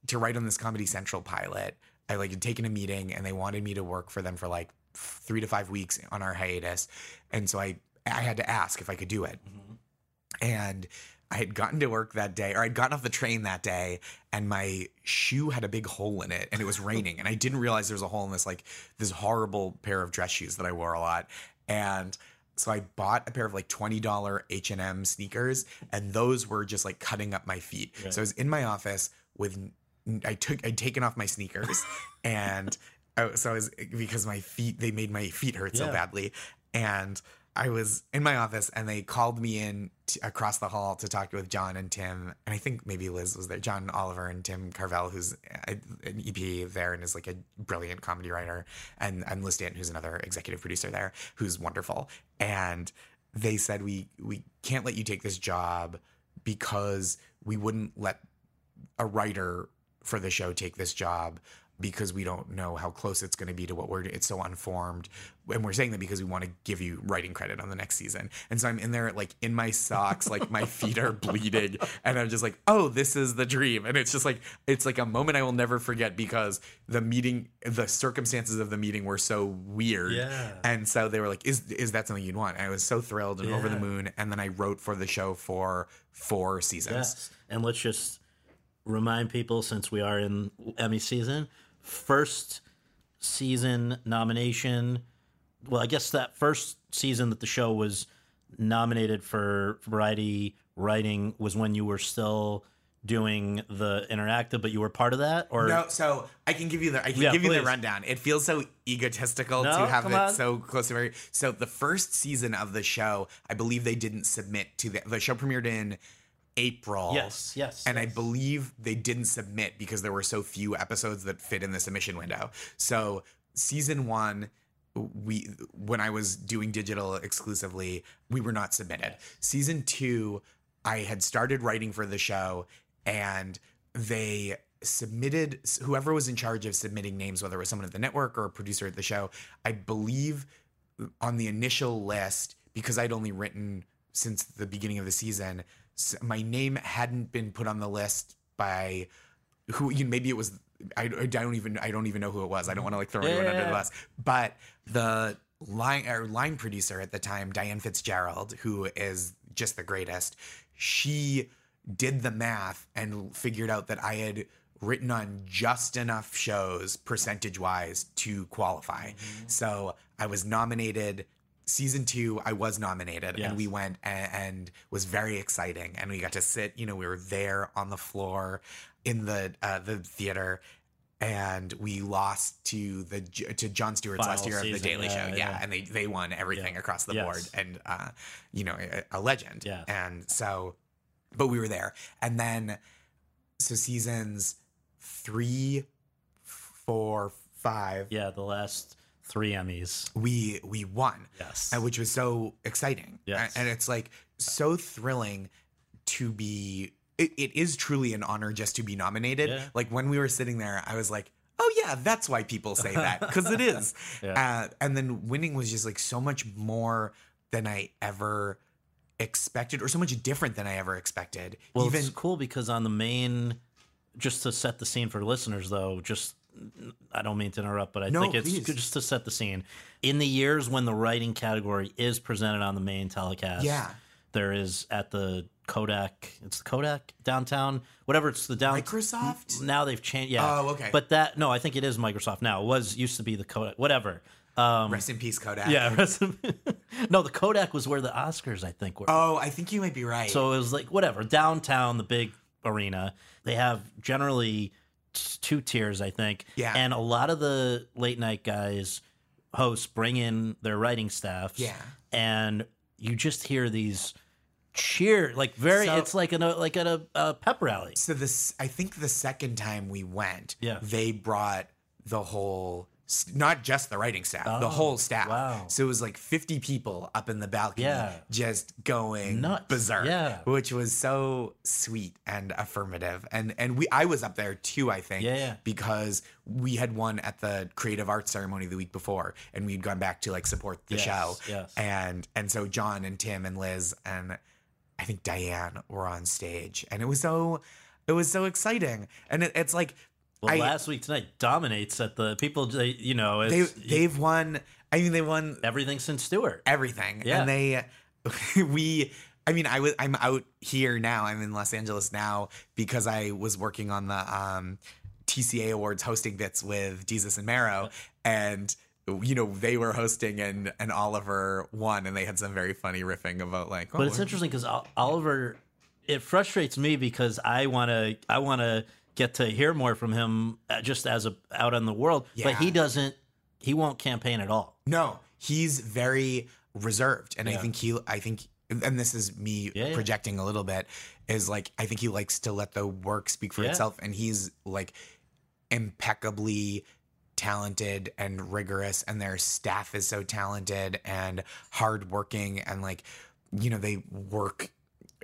to write on this Comedy Central pilot. I like had taken a meeting and they wanted me to work for them for like three to five weeks on our hiatus. And so I I had to ask if I could do it mm-hmm. and I had gotten to work that day, or I'd gotten off the train that day, and my shoe had a big hole in it, and it was raining, and I didn't realize there was a hole in this like this horrible pair of dress shoes that I wore a lot, and so I bought a pair of like twenty dollar H and M sneakers, and those were just like cutting up my feet. So I was in my office with I took I'd taken off my sneakers, and I, so I was because my feet they made my feet hurt so badly, and I was in my office and they called me in t- across the hall to talk with John and Tim. And I think maybe Liz was there, John Oliver and Tim Carvell, who's a- an EP there and is like a brilliant comedy writer. And, and Liz Stanton, who's another executive producer there, who's wonderful. And they said, we, we can't let you take this job because we wouldn't let a writer for the show take this job because we don't know how close it's going to be to what we're it's so unformed. And we're saying that because we want to give you writing credit on the next season. And so i'm in there like in my socks like my feet are bleeding and i'm just like oh this is the dream. And it's just like it's like a moment i will never forget because the meeting the circumstances of the meeting were so weird. Yeah. and so they were like is is that something you'd want? And i was so thrilled and over the moon and then i wrote for the show for four seasons. Yes. And let's just remind people, since we are in Emmy season, first season nomination well, I guess that first season that the show was nominated for variety writing was when you were still doing the interactive, but you were part of that, or No, so I can give you the I can Yeah, give you the rundown. It feels so egotistical No, to have it on. so close to very. So the first season of the show, I believe they didn't submit to the the show premiered in April. Yes, yes, And I believe they didn't submit because there were so few episodes that fit in the submission window. So season one we when I was doing digital exclusively, we were not submitted. Season 2, I had started writing for the show and they submitted whoever was in charge of submitting names whether it was someone at the network or a producer at the show. I believe on the initial list because I'd only written since the beginning of the season, my name hadn't been put on the list by who you know, maybe it was I, I don't even I don't even know who it was. I don't want to like throw anyone under the bus. But the line or line producer at the time, Diane Fitzgerald, who is just the greatest, she did the math and figured out that I had written on just enough shows percentage wise to qualify. Mm-hmm. So I was nominated season two i was nominated Yes. and we went and, and was very exciting and we got to sit you know we were there on the floor in the uh, the theater and we lost to the to Jon Stewart's last year of the Daily yeah, Show, yeah, yeah. and they they won everything Yeah. across the Yes. board, and uh, you know a, a legend, Yes. and so, but we were there, and then so seasons three, four, five, yeah, the last three Emmys. we we won, Yes. and which was so exciting. Yes. A- And it's like so thrilling to be it, it is truly an honor just to be nominated. Yeah. Like when we were sitting there, I was like, oh yeah, that's why people say that. Because it is. Yeah. uh, and then winning was just like so much more than I ever expected, or so much different than I ever expected. Well, Even it's cool because on the main, just to set the scene for listeners, though, just I don't mean to interrupt, but I No, think it's please. good just to set the scene. In the years when the writing category is presented on the main telecast, Yeah. there is at the Kodak. It's the Kodak downtown, whatever. It's the down. Microsoft? Now they've changed. Yeah. Oh, okay. But that no, I think it is Microsoft now. It was used to be the Kodak. Whatever. Um, rest in peace, Kodak. yeah. rest in- no, the Kodak was where the Oscars I think were. Oh, I think you might be right. So it was like whatever downtown, the big arena. They have generally two tiers, I think. Yeah. And a lot of the late night guys, hosts, bring in their writing staffs. Yeah. And you just hear these cheer, like very. So- it's like in a like at a, a pep rally. So this, I think the second time we went, Yeah. they brought the whole, not just the writing staff, the Oh, whole staff. wow. So it was like 50 people up in the balcony, Yeah. just going Nuts. berserk. Yeah. which was so sweet and affirmative. And and we, I was up there too, I think, Yeah, yeah. because we had won at the creative arts ceremony the week before, and we'd gone back to like support the Yes, show. yes. And and so John and Tim and Liz and I think Diane were on stage, and it was so it was so exciting. And it, it's like Well, I, last week tonight dominates at the people. They, you know, they they've won. I mean, they won everything since Stewart. everything, Yeah. and they we. I mean, I was I'm out here now. I'm in Los Angeles now because I was working on the um, TCA Awards hosting bits with Desus and Mero, and you know they were hosting and and Oliver won, and they had some very funny riffing about like. But oh, it's interesting because Oliver, it frustrates me because I want to, I want to get to hear more from him uh, just as a out in the world. But he doesn't, he won't campaign at all. No, he's very reserved, and I think he, I think, and this is me Yeah, yeah. projecting a little bit, is like I think he likes to let the work speak for Yeah. itself, and he's like impeccably talented and rigorous, and their staff is so talented and hardworking, and like you know they work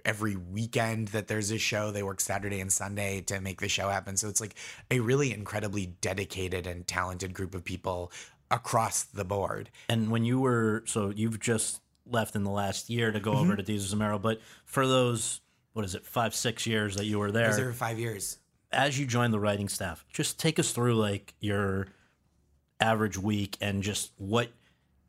every weekend that there's a show they work saturday and sunday to make the show happen so it's like a really incredibly dedicated and talented group of people across the board And when you were, so you've just left in the last year to go Mm-hmm. over to Jesus Amaro, but for those, what is it, five, six years that you were there, five years. as you joined the writing staff, just take us through like your average week and just what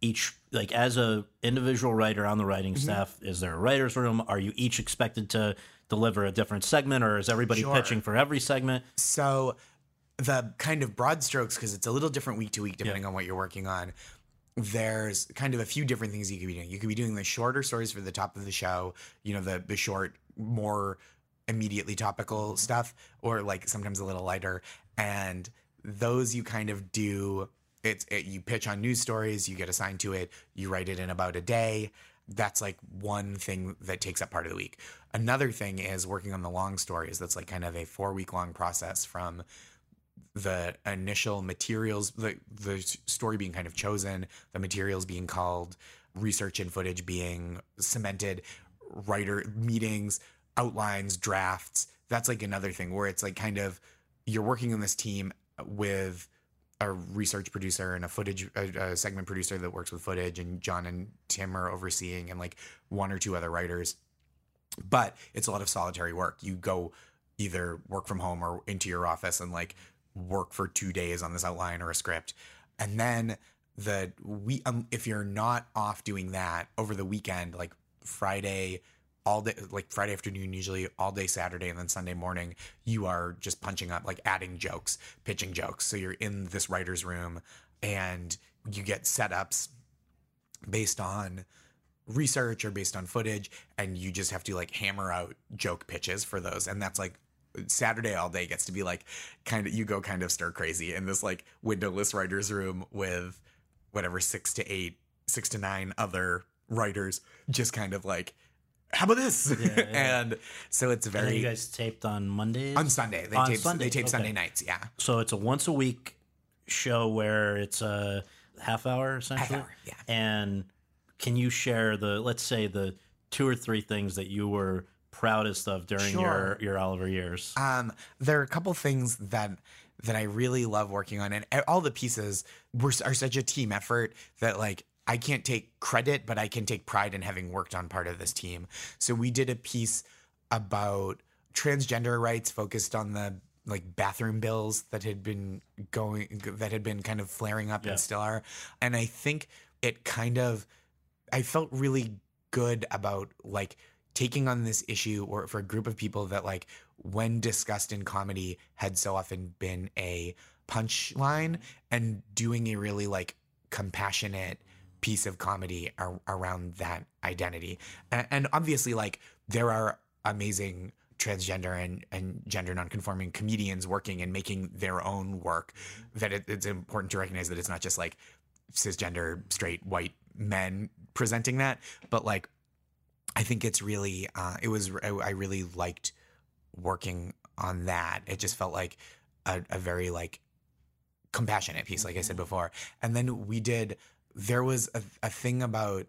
each like as a individual writer on the writing Mm-hmm. staff is there a writers room are you each expected to deliver a different segment or is everybody Sure. pitching for every segment So the kind of broad strokes, because it's a little different week to week depending on what you're working on. there's kind of a few different things you could be doing. You could be doing the shorter stories for the top of the show, you know, the the short, more immediately topical stuff, or like sometimes a little lighter. And those you kind of do. It's it, you pitch on news stories, you get assigned to it, you write it in about a day. That's like one thing that takes up part of the week. Another thing is working on the long stories. That's like kind of a four week long process from the initial materials, the the story being kind of chosen, the materials being called, research and footage being cemented, writer meetings, outlines, drafts. That's like another thing where it's like kind of you're working on this team with a research producer and a footage a, a segment producer that works with footage and John and Tim are overseeing and like one or two other writers. But it's a lot of solitary work. You go either work from home or into your office and like work for two days on this outline or a script and then the we um, if you're not off doing that over the weekend like friday all day like friday afternoon usually all day saturday and then sunday morning you are just punching up like adding jokes pitching jokes. So you're in this writer's room and you get setups based on research or based on footage and you just have to like hammer out joke pitches for those. And that's like Saturday all day gets to be like kind of you go kind of stir crazy in this like windowless writers room with whatever six to eight, six to nine other writers, just kind of like, how about this? Yeah, yeah. and so it's And very you guys taped on Mondays? on Sunday. They On tape Sunday, they tape okay. Sunday nights. Yeah, So it's a once a week show where it's a half hour essentially. hour, yeah. And can you share the let's say the two or three things that you were proudest of during Sure. your your Oliver years? Um, there are a couple things that that I really love working on, and all the pieces were are such a team effort that like I can't take credit, but I can take pride in having worked on part of this team. So we did a piece about transgender rights focused on the like bathroom bills that had been going that had been kind of flaring up Yeah. and still are and i think it kind of i felt really good about like taking on this issue or for a group of people that like when discussed in comedy had so often been a punchline and doing a really like compassionate piece of comedy ar- around that identity. And, and obviously like there are amazing transgender and, and gender nonconforming comedians working and making their own work that it, it's important to recognize that it's not just like cisgender straight white men presenting that. But like i think it's really uh it was i, I really liked working on that. It just felt like a, a very like compassionate piece like i said before. And then we did there was a, a thing about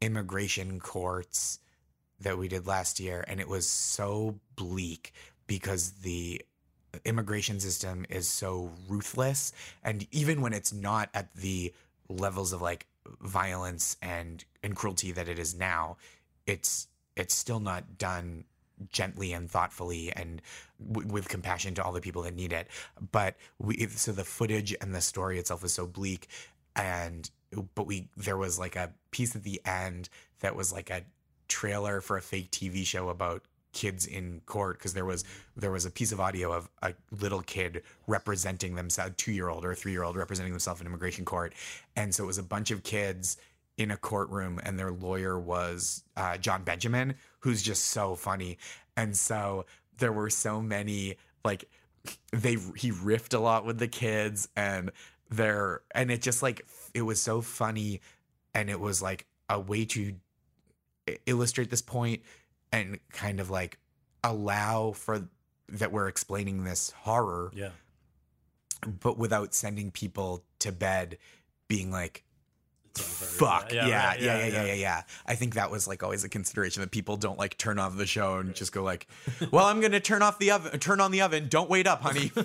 immigration courts that we did last year and it was so bleak because the immigration system is so ruthless. And even when it's not at the levels of like violence and and cruelty that it is now it's it's still not done gently and thoughtfully and w- with compassion to all the people that need it. But we so the footage and the story itself is so bleak and but we there was like a piece at the end that was like a trailer for a fake TV show about kids in court because there was there was a piece of audio of a little kid representing themselves, two year old or a three year old representing themselves in immigration court, and so it was a bunch of kids in a courtroom, and their lawyer was uh, Jon Benjamin, who's just so funny, and so there were so many like they he riffed a lot with the kids and there and it just like it was so funny and it was like a way to illustrate this point and kind of like allow for that we're explaining this horror yeah. but without sending people to bed being like fuck yeah yeah yeah, yeah yeah yeah. i think that was like always a consideration that people don't like turn off the show and just go like well i'm gonna turn off the oven turn on the oven don't wait up honey.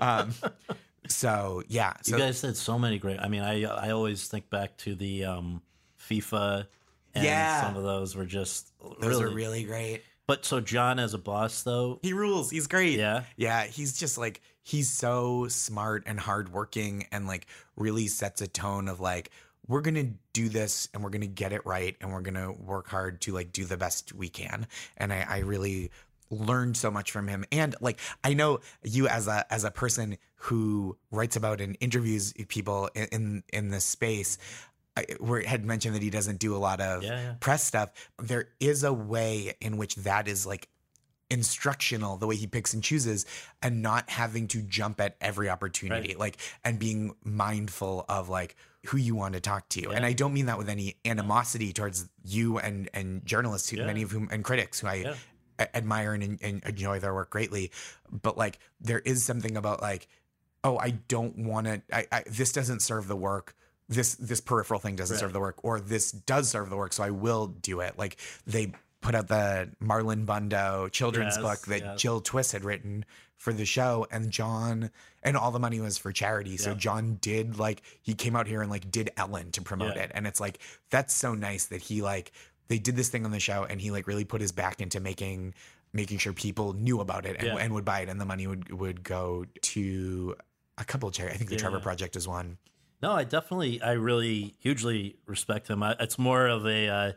Um so yeah so you guys said so many great. I mean, I I always think back to the um, FIFA, and Yeah. some of those were just those really, are really great But so John as a boss though, He rules. He's great. Yeah? Yeah. He's just like, he's so smart and hardworking and like really sets a tone of like, we're to do this and we're to get it right and we're to work hard to like do the best we can. And I, I really learned so much from him. And like, I know you as a, as a person who writes about and interviews people in, in, in this space, I, where had mentioned that he doesn't do a lot of Yeah, yeah. press stuff. There is a way in which that is like instructional the way he picks and chooses and not having to jump at every opportunity Right. like and being mindful of like who you want to talk to and i don't mean that with any animosity towards you and and journalists who Yeah. many of whom and critics who i Yeah. Admire and, and enjoy their work greatly but like there is something about like oh i don't want to I, I this doesn't serve the work this this peripheral thing doesn't serve the work or this does serve the work so i will do it like they put out the marlon bundo children's Yes, book that yes. Jill Twiss had written for the show and john and all the money was for charity so Yeah. john did like he came out here and like did ellen to promote Yeah. it and it's like that's so nice that he like they did this thing on the show and he like really put his back into making making sure people knew about it and, Yeah. and would buy it and the money would would go to a couple of charity i think the Yeah. trevor project is one No, I definitely, I really hugely respect him. I, it's more of a uh,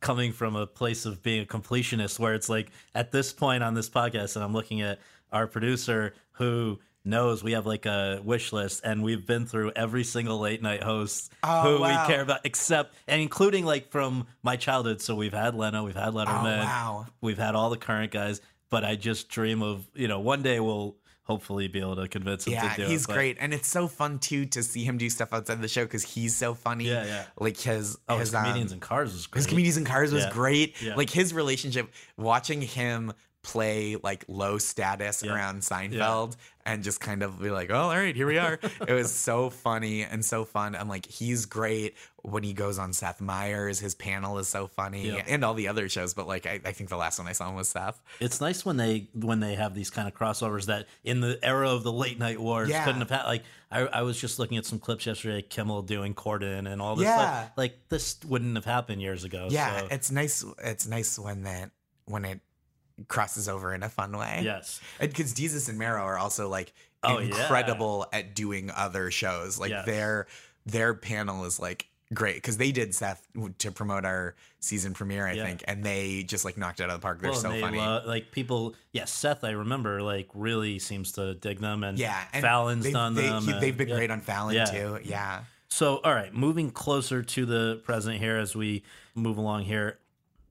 coming from a place of being a completionist, where it's like at this point on this podcast, and I'm looking at our producer who knows we have like a wish list, and we've been through every single late night host Oh, who wow. we care about, except and including like from my childhood. So we've had Leno, we've had Letterman, Oh, wow. we've had all the current guys. But I just dream of you know one day we'll hopefully be able to convince him yeah to do it. he's great and it's so fun too to see him do stuff outside the show because he's so funny Yeah, yeah. like his Oh, his his comedians um, in cars is great. his comedians in cars was Yeah. great Yeah. like his relationship watching him play like low status Yeah. around Seinfeld and just kind of be like, oh, all right, here we are. it was so funny and so fun. I'm like, he's great when he goes on Seth Meyers. His panel is so funny Yeah. and all the other shows. But like, I, I think the last one I saw him was Seth. It's nice when they when they have these kind of crossovers that in the era of the late night wars Yeah. couldn't have had. Like I, I was just looking at some clips yesterday, Kimmel doing Corden and all this Yeah. stuff. Like this wouldn't have happened years ago. Yeah, so, it's nice. It's nice when that when it crosses over in a fun way. yes. because Desus and Mero are also like Oh, yeah. incredible at doing other shows. Like Yes. their their panel is like great because they did Seth to promote our season premiere, I Yeah. think, and they just like knocked it out of the park. They're Well, so they funny. lo- like people, yeah. Seth, I remember, like really seems to dig them, and yeah, and Fallon's they've, done they, them. he- and- they've been yeah. great on Fallon Yeah. too. Yeah. So, all right, moving closer to the present here as we move along here.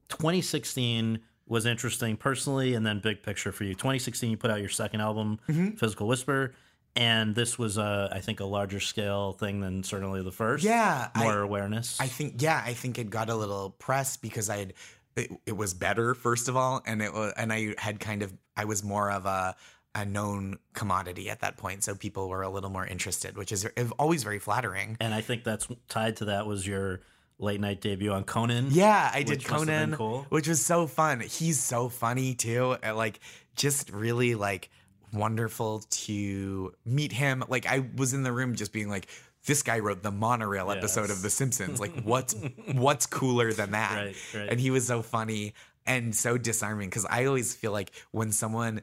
2016 was interesting personally, and then big picture for you. 2016, you put out your second album, Mm-hmm. Physical Whisper, and this was, uh, I think, a larger scale thing than certainly the first. Yeah, I- more awareness. I think yeah, I think it got a little press because I had it, it was better first of all, and it was and I had kind of I was more of a a known commodity at that point, so people were a little more interested, which is always very flattering. and I think that's tied to that was your late night debut on Conan. Yeah, I did Which must been Conan, cool. which was so fun. He's so funny too. and, Like just really like wonderful to meet him. Like I was in the room just being like, this guy wrote the monorail episode of The Simpsons. Like what's what's cooler than that? Right, right. And he was so funny and so disarming because I always feel like when someone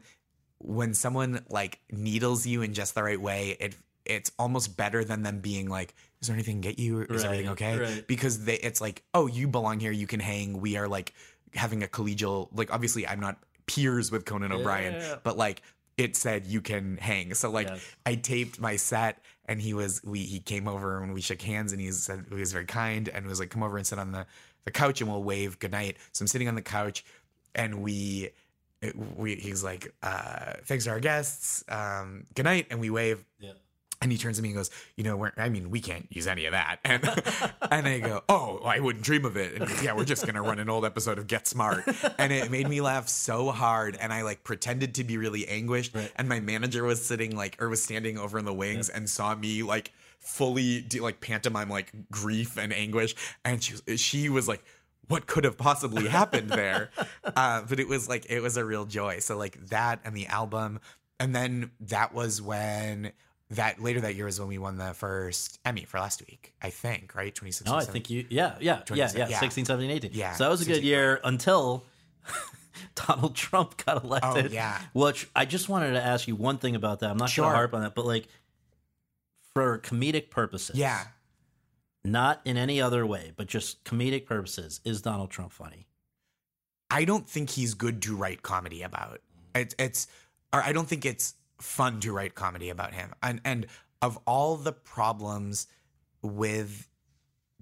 when someone like needles you in just the right way, it it's almost better than them being like, is there anything to get you? Is everything okay? right. Because they it's like, oh, you belong here, you can hang. We are like having a collegial like obviously I'm not peers with Conan O'Brien, but like it said you can hang. So like Yes. I taped my set and he was we he came over and we shook hands and he said he was very kind and was like come over and sit on the the couch and we'll wave goodnight. So I'm sitting on the couch and we we he's like uh thanks to our guests um good night and we wave Yeah. And he turns to me and goes, "You know, we're, I mean, we can't use any of that." And and I go, "Oh, I wouldn't dream of it." And yeah, we're just gonna run an old episode of Get Smart, and it made me laugh so hard. And I like pretended to be really anguished. Right. And my manager was sitting like, or was standing over in the wings and saw me like fully do, like pantomime like grief and anguish, and she was, she was like. What could have possibly happened there? uh, but it was like it was a real joy. So like that and the album, and then that was when that later that year was when we won the first Emmy for last week, I think, right? 2016. No, I think you, yeah, yeah, yeah, yeah, yeah. 16, 17, 18. Yeah, So that was a good year until Donald Trump got oh, elected. Oh, yeah. Which I just wanted to ask you one thing about that. I'm not going Sure. to harp on that, but like for comedic purposes. Yeah. Not in any other way, but just comedic purposes, is Donald Trump funny? I don't think he's good to write comedy about. It's it's or I don't think it's fun to write comedy about him. And and of all the problems with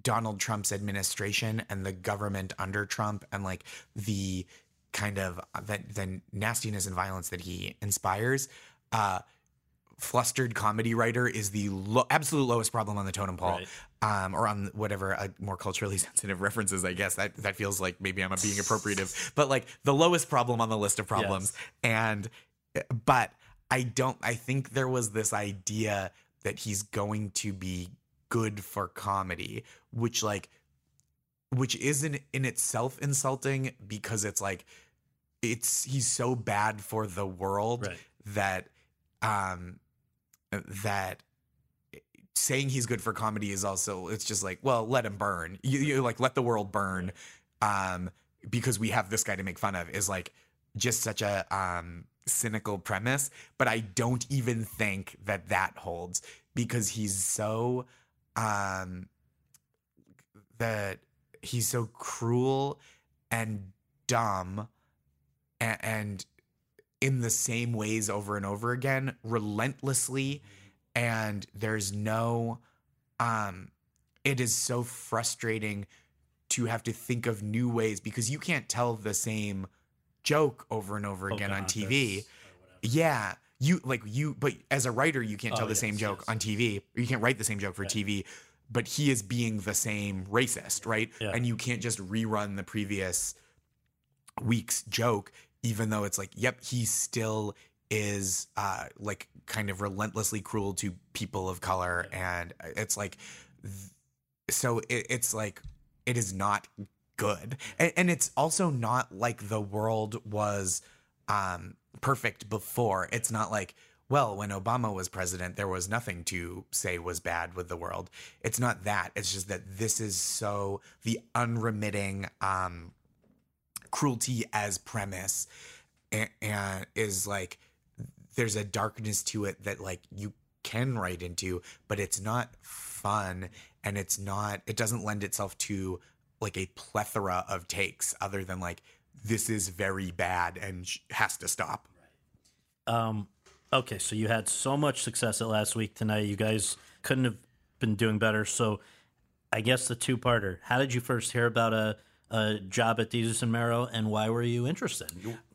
Donald Trump's administration and the government under Trump and like the kind of uh, that the nastiness and violence that he inspires. Uh, flustered comedy writer is the lo- absolute lowest problem on the totem pole, Right. um, or on whatever uh, more culturally sensitive references. I guess that that feels like maybe I'm being appropriative, but like the lowest problem on the list of problems. And but I don't. I think there was this idea that he's going to be good for comedy, which like, which isn't in itself insulting because it's like, it's he's so bad for the world Right. that um that saying he's good for comedy is also it's just like well let him burn you, you like let the world burn um because we have this guy to make fun of is like just such a um cynical premise but i don't even think that that holds because he's so um that he's so cruel and dumb and, and in the same ways over and over again relentlessly and there's no um it is so frustrating to have to think of new ways because you can't tell the same joke over and over again on TV. Yeah, you like you but as a writer you can't tell Oh, the same joke yes. on TV or you can't write the same joke for TV but he is being the same racist, right? Yeah. And you can't just rerun the previous week's joke even though it's like yep he still is uh like kind of relentlessly cruel to people of color and it's like so it, it's like it is not good. And, and it's also not like the world was um perfect before. It's not like well when obama was president there was nothing to say was bad with the world. It's not that. It's just that this is so the unremitting um cruelty as premise and, and is like there's a darkness to it that like you can write into but it's not fun and it's not it doesn't lend itself to like a plethora of takes other than like this is very bad and has to stop Um, okay, so you had so much success at last week tonight. You guys couldn't have been doing better. So, I guess the two-parter: How did you first hear about a a job at Desus and Mero, and why were you interested?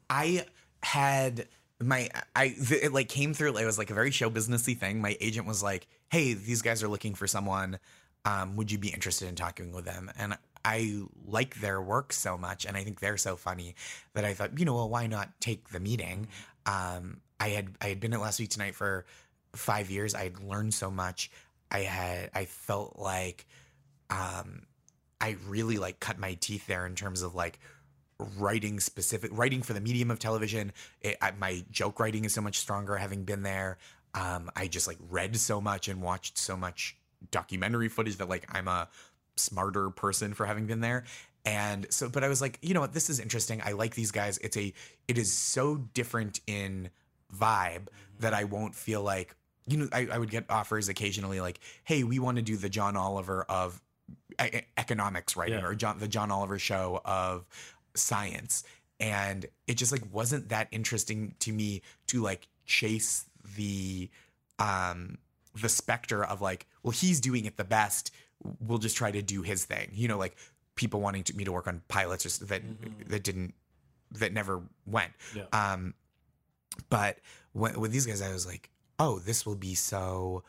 I had my I th- it like came through. It was like a very show businessy thing. My agent was like, "Hey, these guys are looking for someone. Um, would you be interested in talking with them?" And I like their work so much, and I think they're so funny that I thought, you know, well, why not take the meeting? Um, I had I had been at Last Week Tonight for five years. I had learned so much. I had I felt like um, I really like cut my teeth there in terms of like writing specific writing for the medium of television. It, I, my joke writing is so much stronger having been there. Um, I just like read so much and watched so much documentary footage that like I'm a smarter person for having been there. And so, but I was like, you know what, this is interesting. I like these guys. It's a, it is so different in vibe that I won't feel like, you know, I, I would get offers occasionally like, hey, we want to do the John Oliver of economics writing Yeah. or John, the John Oliver show of science. And it just like wasn't that interesting to me to like chase the, um, the specter of like, well, he's doing it the best. We'll just try to do his thing. You know, like people wanting to, me to work on pilots or s- that that didn't that never went. Yeah. Um, but when, with these guys, I was like, oh, this will be so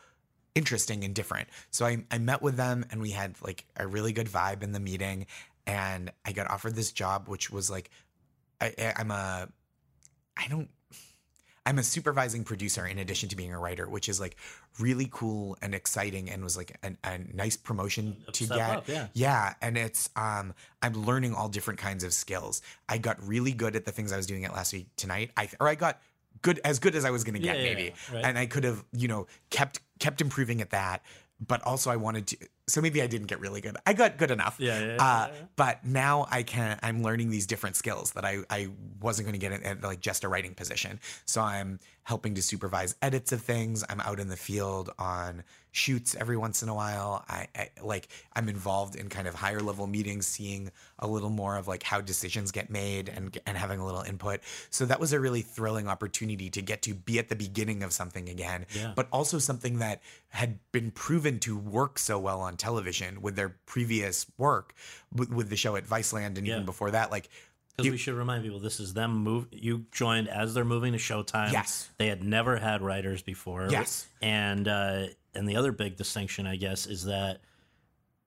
interesting and different. So I, I met with them and we had like a really good vibe in the meeting. And I got offered this job, which was like, I- I'm a, I don't, I'm a supervising producer in addition to being a writer, which is like really cool and exciting and was like a, a nice promotion to step get. up, yeah. Yeah, and it's um I'm learning all different kinds of skills. I got really good at the things I was doing at last week tonight. I or I got good as good as I was going to get Yeah, yeah, maybe. right. And I could have, you know, kept kept improving at that, but also I wanted to so maybe I didn't get really good. I got good enough. Yeah, yeah, yeah, uh, yeah. But now I can I'm learning these different skills that I I wasn't going to get at like just a writing position. So I'm helping to supervise edits of things. I'm out in the field on shoots every once in a while. I, I like I'm involved in kind of higher level meetings, seeing a little more of like how decisions get made and and having a little input. So that was a really thrilling opportunity to get to be at the beginning of something again, Yeah. but also something that had been proven to work so well on television with their previous work with, with the show at Viceland and Yeah. even before that. Like Because we should remind people this is them move. You joined as they're moving to Showtime. Yes. they had never had writers before. Yes. and uh, and the other big distinction, I guess, is that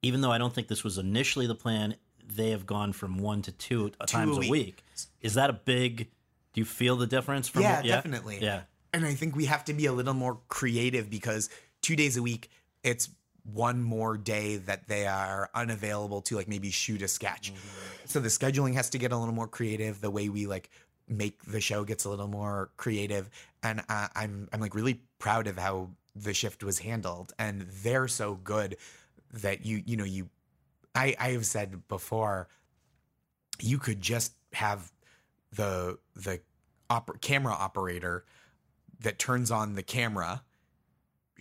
even though I don't think this was initially the plan, they have gone from one to two times a a week. week. Is that a big? Do you feel the difference? From yeah, what- definitely. Yeah, And I think we have to be a little more creative because two days a week, it's one more day that they are unavailable to like maybe shoot a sketch. So the scheduling has to get a little more creative. The way we like make the show gets a little more creative. And uh, I'm I'm like really proud of how the shift was handled. And they're so good that you you know you I I have said before you could just have the the oper- camera operator that turns on the camera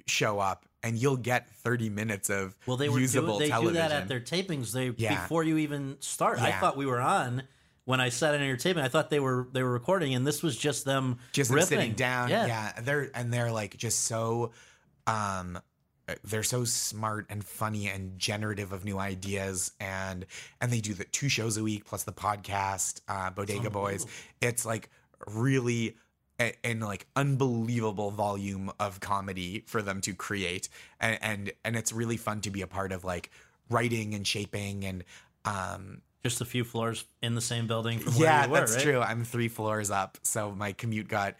show up and you'll get 30 minutes of usable television. Well, they were usable doing, they television. do that at their tapings. They Yeah. before you even start. I thought we were on when I sat in your taping. I thought they were they were recording, and this was just them just them riffing. sitting down Yeah, yeah. they're and they're like just so um they're so smart and funny and generative of new ideas and and they do the two shows a week plus the podcast uh bodega boys it's like really a- and like unbelievable volume of comedy for them to create and and and it's really fun to be a part of like writing and shaping and um just a few floors in the same building from where yeah, you were. that's right? true. I'm three floors up, so my commute got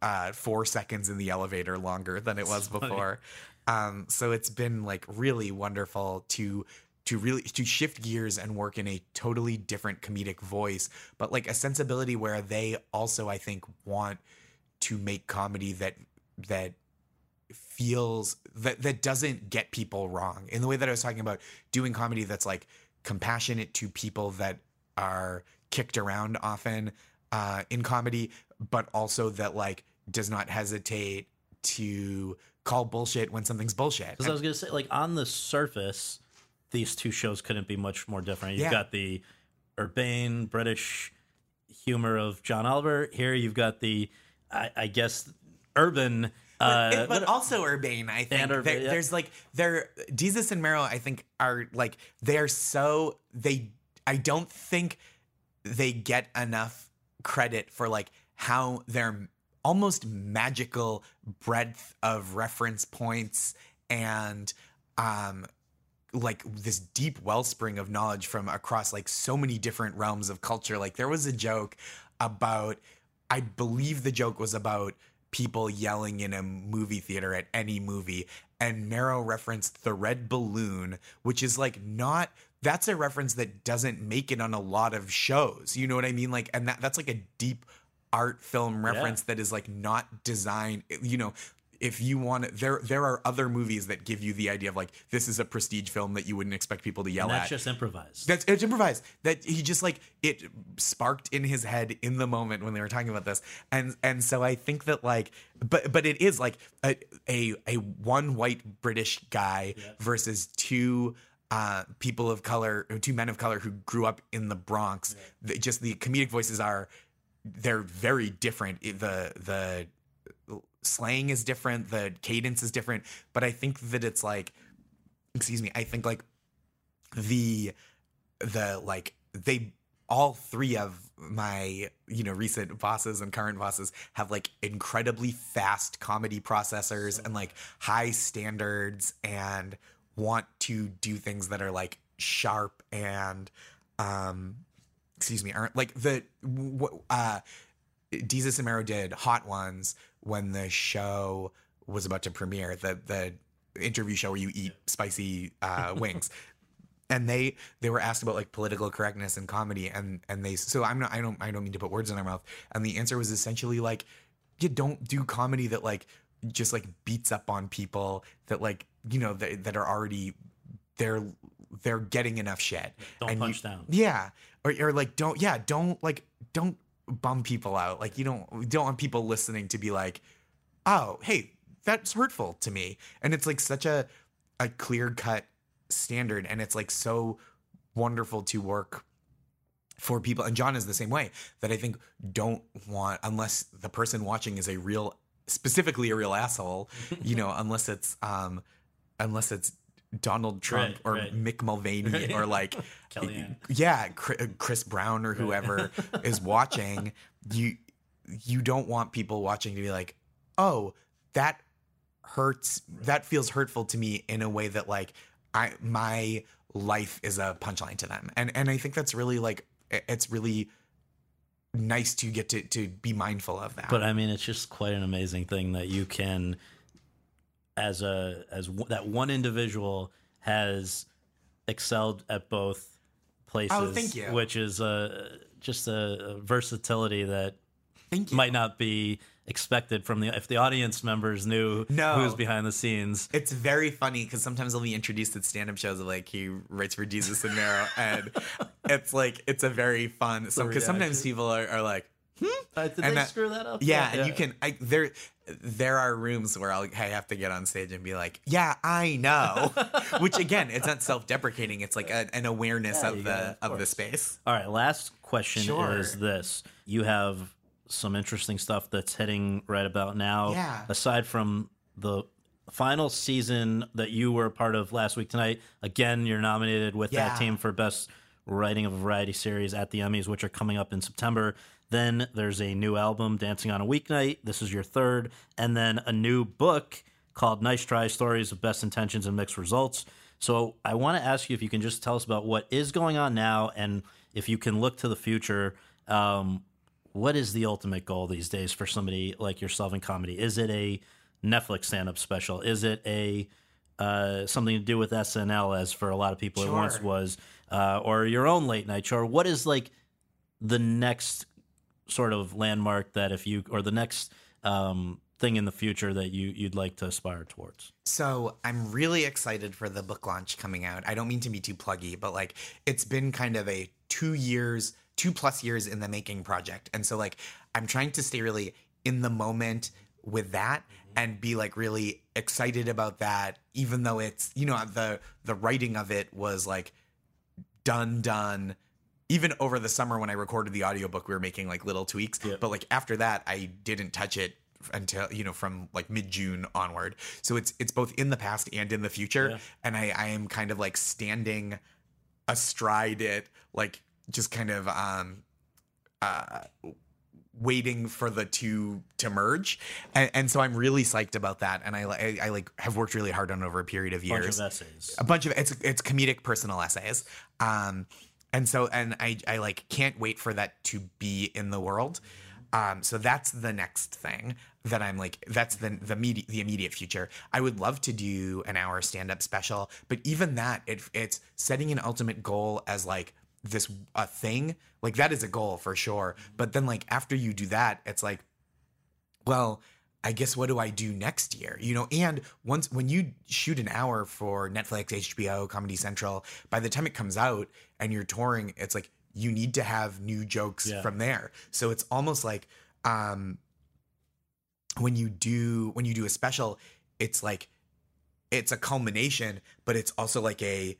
uh, four seconds in the elevator longer than it was before. Um, so it's been like really wonderful to to really to shift gears and work in a totally different comedic voice, but like a sensibility where they also I think want to make comedy that that feels that that doesn't get people wrong in the way that I was talking about doing comedy that's like compassionate to people that are kicked around often uh, in comedy, but also that like does not hesitate to call bullshit when something's bullshit. Because I was gonna say, like on the surface, these two shows couldn't be much more different. You've Yeah. got the urbane British humor of John Oliver. Here, you've got the, I, I guess, urban. Uh, but also urbane i think And There- yeah. there's like they're Desus and Mero, i think are like they're so they i don't think they get enough credit for like how their almost magical breadth of reference points and um like this deep wellspring of knowledge from across like so many different realms of culture. Like there was a joke about, I believe the joke was about people yelling in a movie theater at any movie, and Mero referenced the red balloon, which is like not. That's a reference that doesn't make it on a lot of shows. You know what I mean? Like, and that that's like a deep art film reference that is like not designed. You know, if you want there there are other movies that give you the idea of like this is a prestige film that you wouldn't expect people to yell and at. that's just improvised. That's it's improvised. That he just like it sparked in his head in the moment when they were talking about this, and and so I think that like, but but it is like a a, a one white British guy versus two. Uh, people of color, two men of color who grew up in the Bronx. The- just the comedic voices are, they're very different. The the slang is different, the cadence is different, but I think that it's like, excuse me, I think like the the like they all three of my you know recent bosses and current bosses have like incredibly fast comedy processors and like high standards and want to do things that are like sharp and um excuse me aren't like the w- uh Desus and Mero did Hot Ones when the show was about to premiere, the the interview show where you eat spicy uh, wings. And they they were asked about like political correctness and comedy, and and they so I'm not I don't I don't mean to put words in their mouth, and the answer was essentially like, you don't do comedy that like just like beats up on people that like you know that, that are already they're they're getting enough shit. Don't And punch you- down. Yeah, or or like don't yeah don't like don't bum people out. Like you don't don't want people listening to be like, oh hey that's hurtful to me. And it's like such a a clear cut standard and it's like so wonderful to work for people and John is the same way that I think don't want unless the person watching is a real specifically a real asshole, you know, unless it's um unless it's Donald Trump Right, or right. Mick Mulvaney or like Kellyanne. yeah, uh, Chris Brown or whoever is watching, you you don't want people watching to be like, "Oh, that hurts. That feels hurtful to me in a way that like I my life is a punchline to them." And and I think that's really like it's really nice to get to to be mindful of that. But I mean, it's just quite an amazing thing that you can, as a as w- that one individual has excelled at both places. Oh, thank you. Which is uh, just a, versatility that Thank you. might not be expected from the if the audience members knew No. who's behind the scenes. It's very funny because sometimes I'll be introduced at stand-up shows of like he writes for Desus and Mero, and it's like it's a very fun. So because sometimes people are, are like, Uh, did And they that- screw that up? yeah, and you can. I, there, there are rooms where I'll I have to get on stage and be like, yeah, I know. Which again, it's not self-deprecating. It's like a, an awareness Yeah, of you the gotta, of of the space. All right, last question Sure. is this. You have some interesting stuff that's hitting right about now. Yeah. Aside from the final season that you were a part of last week tonight, again, you're nominated with that team for Best Writing of a Variety Series at the Emmys, which are coming up in September. Then there's a new album, Dancing on a Weeknight. This is your third. And then a new book called Nice Try Stories of Best Intentions and Mixed Results. So I want to ask you if you can just tell us about what is going on now and if you can look to the future. Um, what is the ultimate goal these days for somebody like yourself in comedy? Is it a Netflix stand up special? Is it a uh, something to do with SNL, as for a lot of people it once was, uh, or your own late night show? What is like the next sort of landmark that if you, or the next um, thing in the future that you you'd like to aspire towards? So I'm really excited for the book launch coming out. I don't mean to be too pluggy, but like it's been kind of a two years, two plus years in the making project. And so like I'm trying to stay really in the moment with that and be like really excited about that, even though it's, you know, the the writing of it was like done, done. Even over the summer when I recorded the audiobook, we were making like little tweaks. But like after that, I didn't touch it until you know from like mid June onward. So it's it's both in the past and in the future, Yeah. and I I am kind of like standing astride it, like just kind of um uh waiting for the two to merge and, and so i'm really psyched about that and I, I i like have worked really hard on it over a period of Bunch years of essays. a bunch of it's it's comedic personal essays um and so and i i like can't wait for that to be in the world. Um so that's the next thing that i'm like that's the the immediate the immediate future. I would love to do an hour stand up special but even that it it's setting an ultimate goal as like this a thing like that is a goal for sure. But then like after you do that it's like well i guess what do i do next year? You know and once when you shoot an hour for netflix hbo comedy central by the time it comes out and you're touring it's like you need to have new jokes Yeah. from there. So it's almost like um when you do when you do a special it's like it's a culmination but it's also like a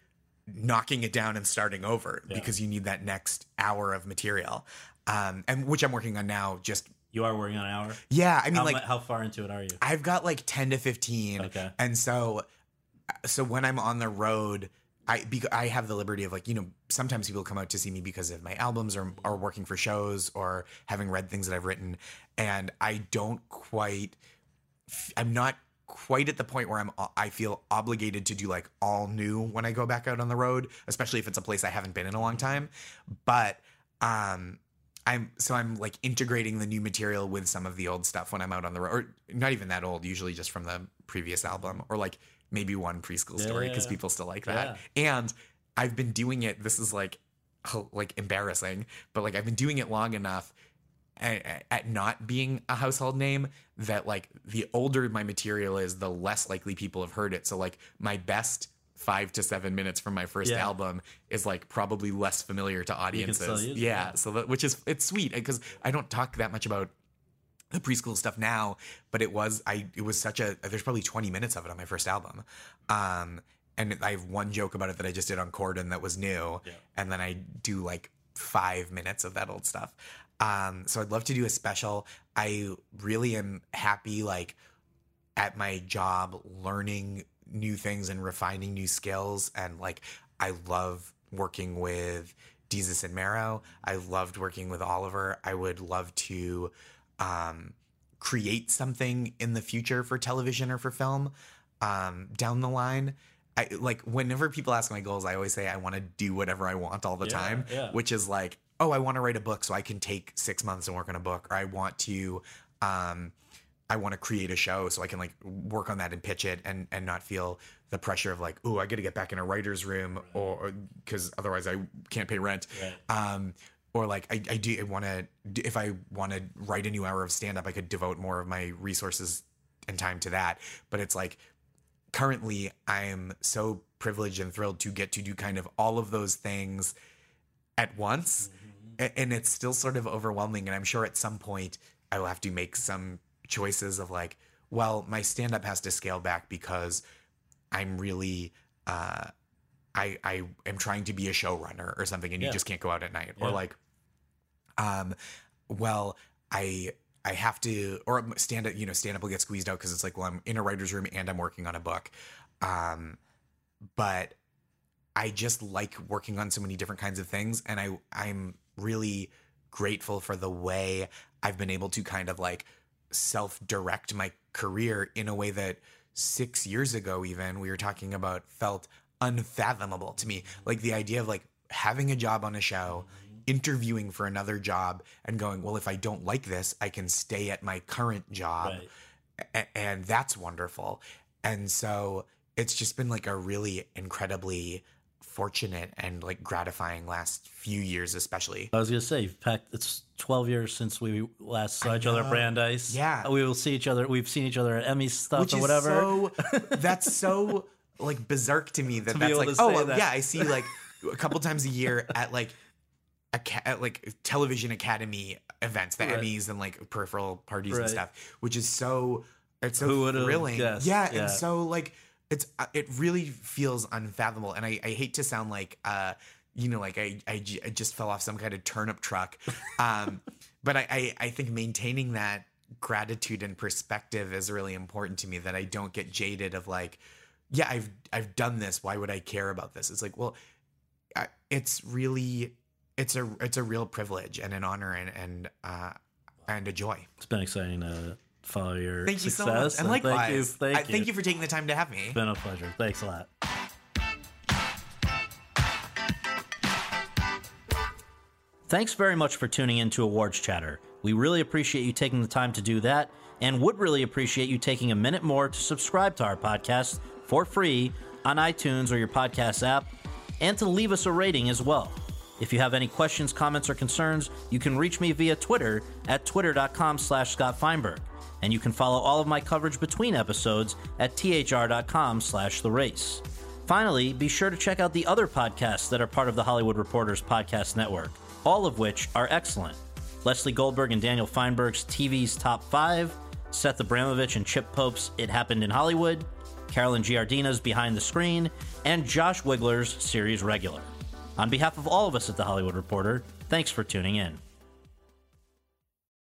knocking it down and starting over because you need that next hour of material. Um and which i'm working on now just You are working on an hour. yeah i mean How, like how far into it are you? I've got like 10 to 15. Okay. And so so when I'm on the road, I because I have the liberty of like, you know, sometimes people come out to see me because of my albums or or working for shows or having read things that I've written and I don't quite I'm not quite at the point where I'm I feel obligated to do like all new when I go back out on the road, especially if it's a place I haven't been in a long time. But um I'm so I'm like integrating the new material with some of the old stuff when I'm out on the road, or not even that old, usually just from the previous album, or like maybe one preschool story because yeah. people still like that. And I've been doing it. This is like like embarrassing, but like I've been doing it long enough at, at not being a household name that like the older my material is, the less likely people have heard it. So like my best five to seven minutes from my first Yeah. album is like probably less familiar to audiences. still use it, yeah, yeah. so that which is it's sweet because I don't talk that much about the preschool stuff now, but it was I it was such a there's probably 20 minutes of it on my first album. Um and I have one joke about it that I just did on Corden that was new. yeah. And then I do like five minutes of that old stuff. Um so I'd love to do a special. I really am happy like at my job learning new things and refining new skills and like I love working with Desus and Mero. I loved working with Oliver. I would love to um, create something in the future for television or for film um, down the line. I like whenever people ask my goals, I always say I want to do whatever I want all the time, yeah. which is like, oh, I want to write a book so I can take six months and work on a book, or I want to, um, I want to create a show so I can like work on that and pitch it and and not feel the pressure of like, oh, I got to get back in a writer's room or because otherwise I can't pay rent. Um, or like I, I do want to if I want to write a new hour of stand up, I could devote more of my resources and time to that. But it's like currently I am so privileged and thrilled to get to do kind of all of those things at once. A- And it's still sort of overwhelming. And I'm sure at some point I will have to make some choices of like, well, my stand up has to scale back because I'm really, uh, I, I am trying to be a showrunner or something and you just can't go out at night. Or like, um, well, I I have to or stand up, you know, stand up will get squeezed out because it's like, well, I'm in a writer's room and I'm working on a book. Um, but I just like working on so many different kinds of things, and I I'm really grateful for the way I've been able to kind of like self direct my career in a way that six years ago even we were talking about felt unfathomable to me. Like the idea of like having a job on a show, interviewing for another job, and going, well, if I don't like this, I can stay at my current job Right. a- and that's wonderful. And so it's just been like a really incredibly fortunate and like gratifying last few years, especially. I was gonna say, you've packed, it's 12 years since we last saw each other at. Brandeis. Yeah. we will see each other. We've seen each other at Emmy stuff Which or is whatever. so that's so like berserk to me that be that's like oh that. yeah I see like a couple times a year at like at like television academy events the Right. Emmys and like peripheral parties Right. and stuff which is so it's so Who thrilling guessed? yeah, Yeah. and so like it's uh, it really feels unfathomable and I, I hate to sound like uh you know like I I just fell off some kind of turnip truck um but I, I I think maintaining that gratitude and perspective is really important to me that I don't get jaded of like yeah I've I've done this. Why would I care about this? It's like well I, it's really it's a it's a real privilege and an honor and and uh and a joy. It's been exciting to follow your thank you success. so much and likewise thank you, thank I- you. thank you for taking the time to have me It's been a pleasure. Thanks a lot. Thanks very much for tuning in to Awards Chatter. We really appreciate you taking the time to do that and would really appreciate you taking a minute more to subscribe to our podcast for free on iTunes or your podcast app and to leave us a rating as well. If you have any questions, comments, or concerns, you can reach me via Twitter at twitter.com slash Scott Feinberg. And you can follow all of my coverage between episodes at thr.com slash the race. Finally, be sure to check out the other podcasts that are part of the Hollywood Reporters Podcast Network, all of which are excellent. Lesley Goldberg and Daniel Fienberg's TV's Top 5, Seth Abramovich and Chip Pope's It Happened in Hollywood, Carolyn Giardina's Behind the Screen, and Josh Wigler's Series Regular. On behalf of all of us at The Hollywood Reporter, thanks for tuning in.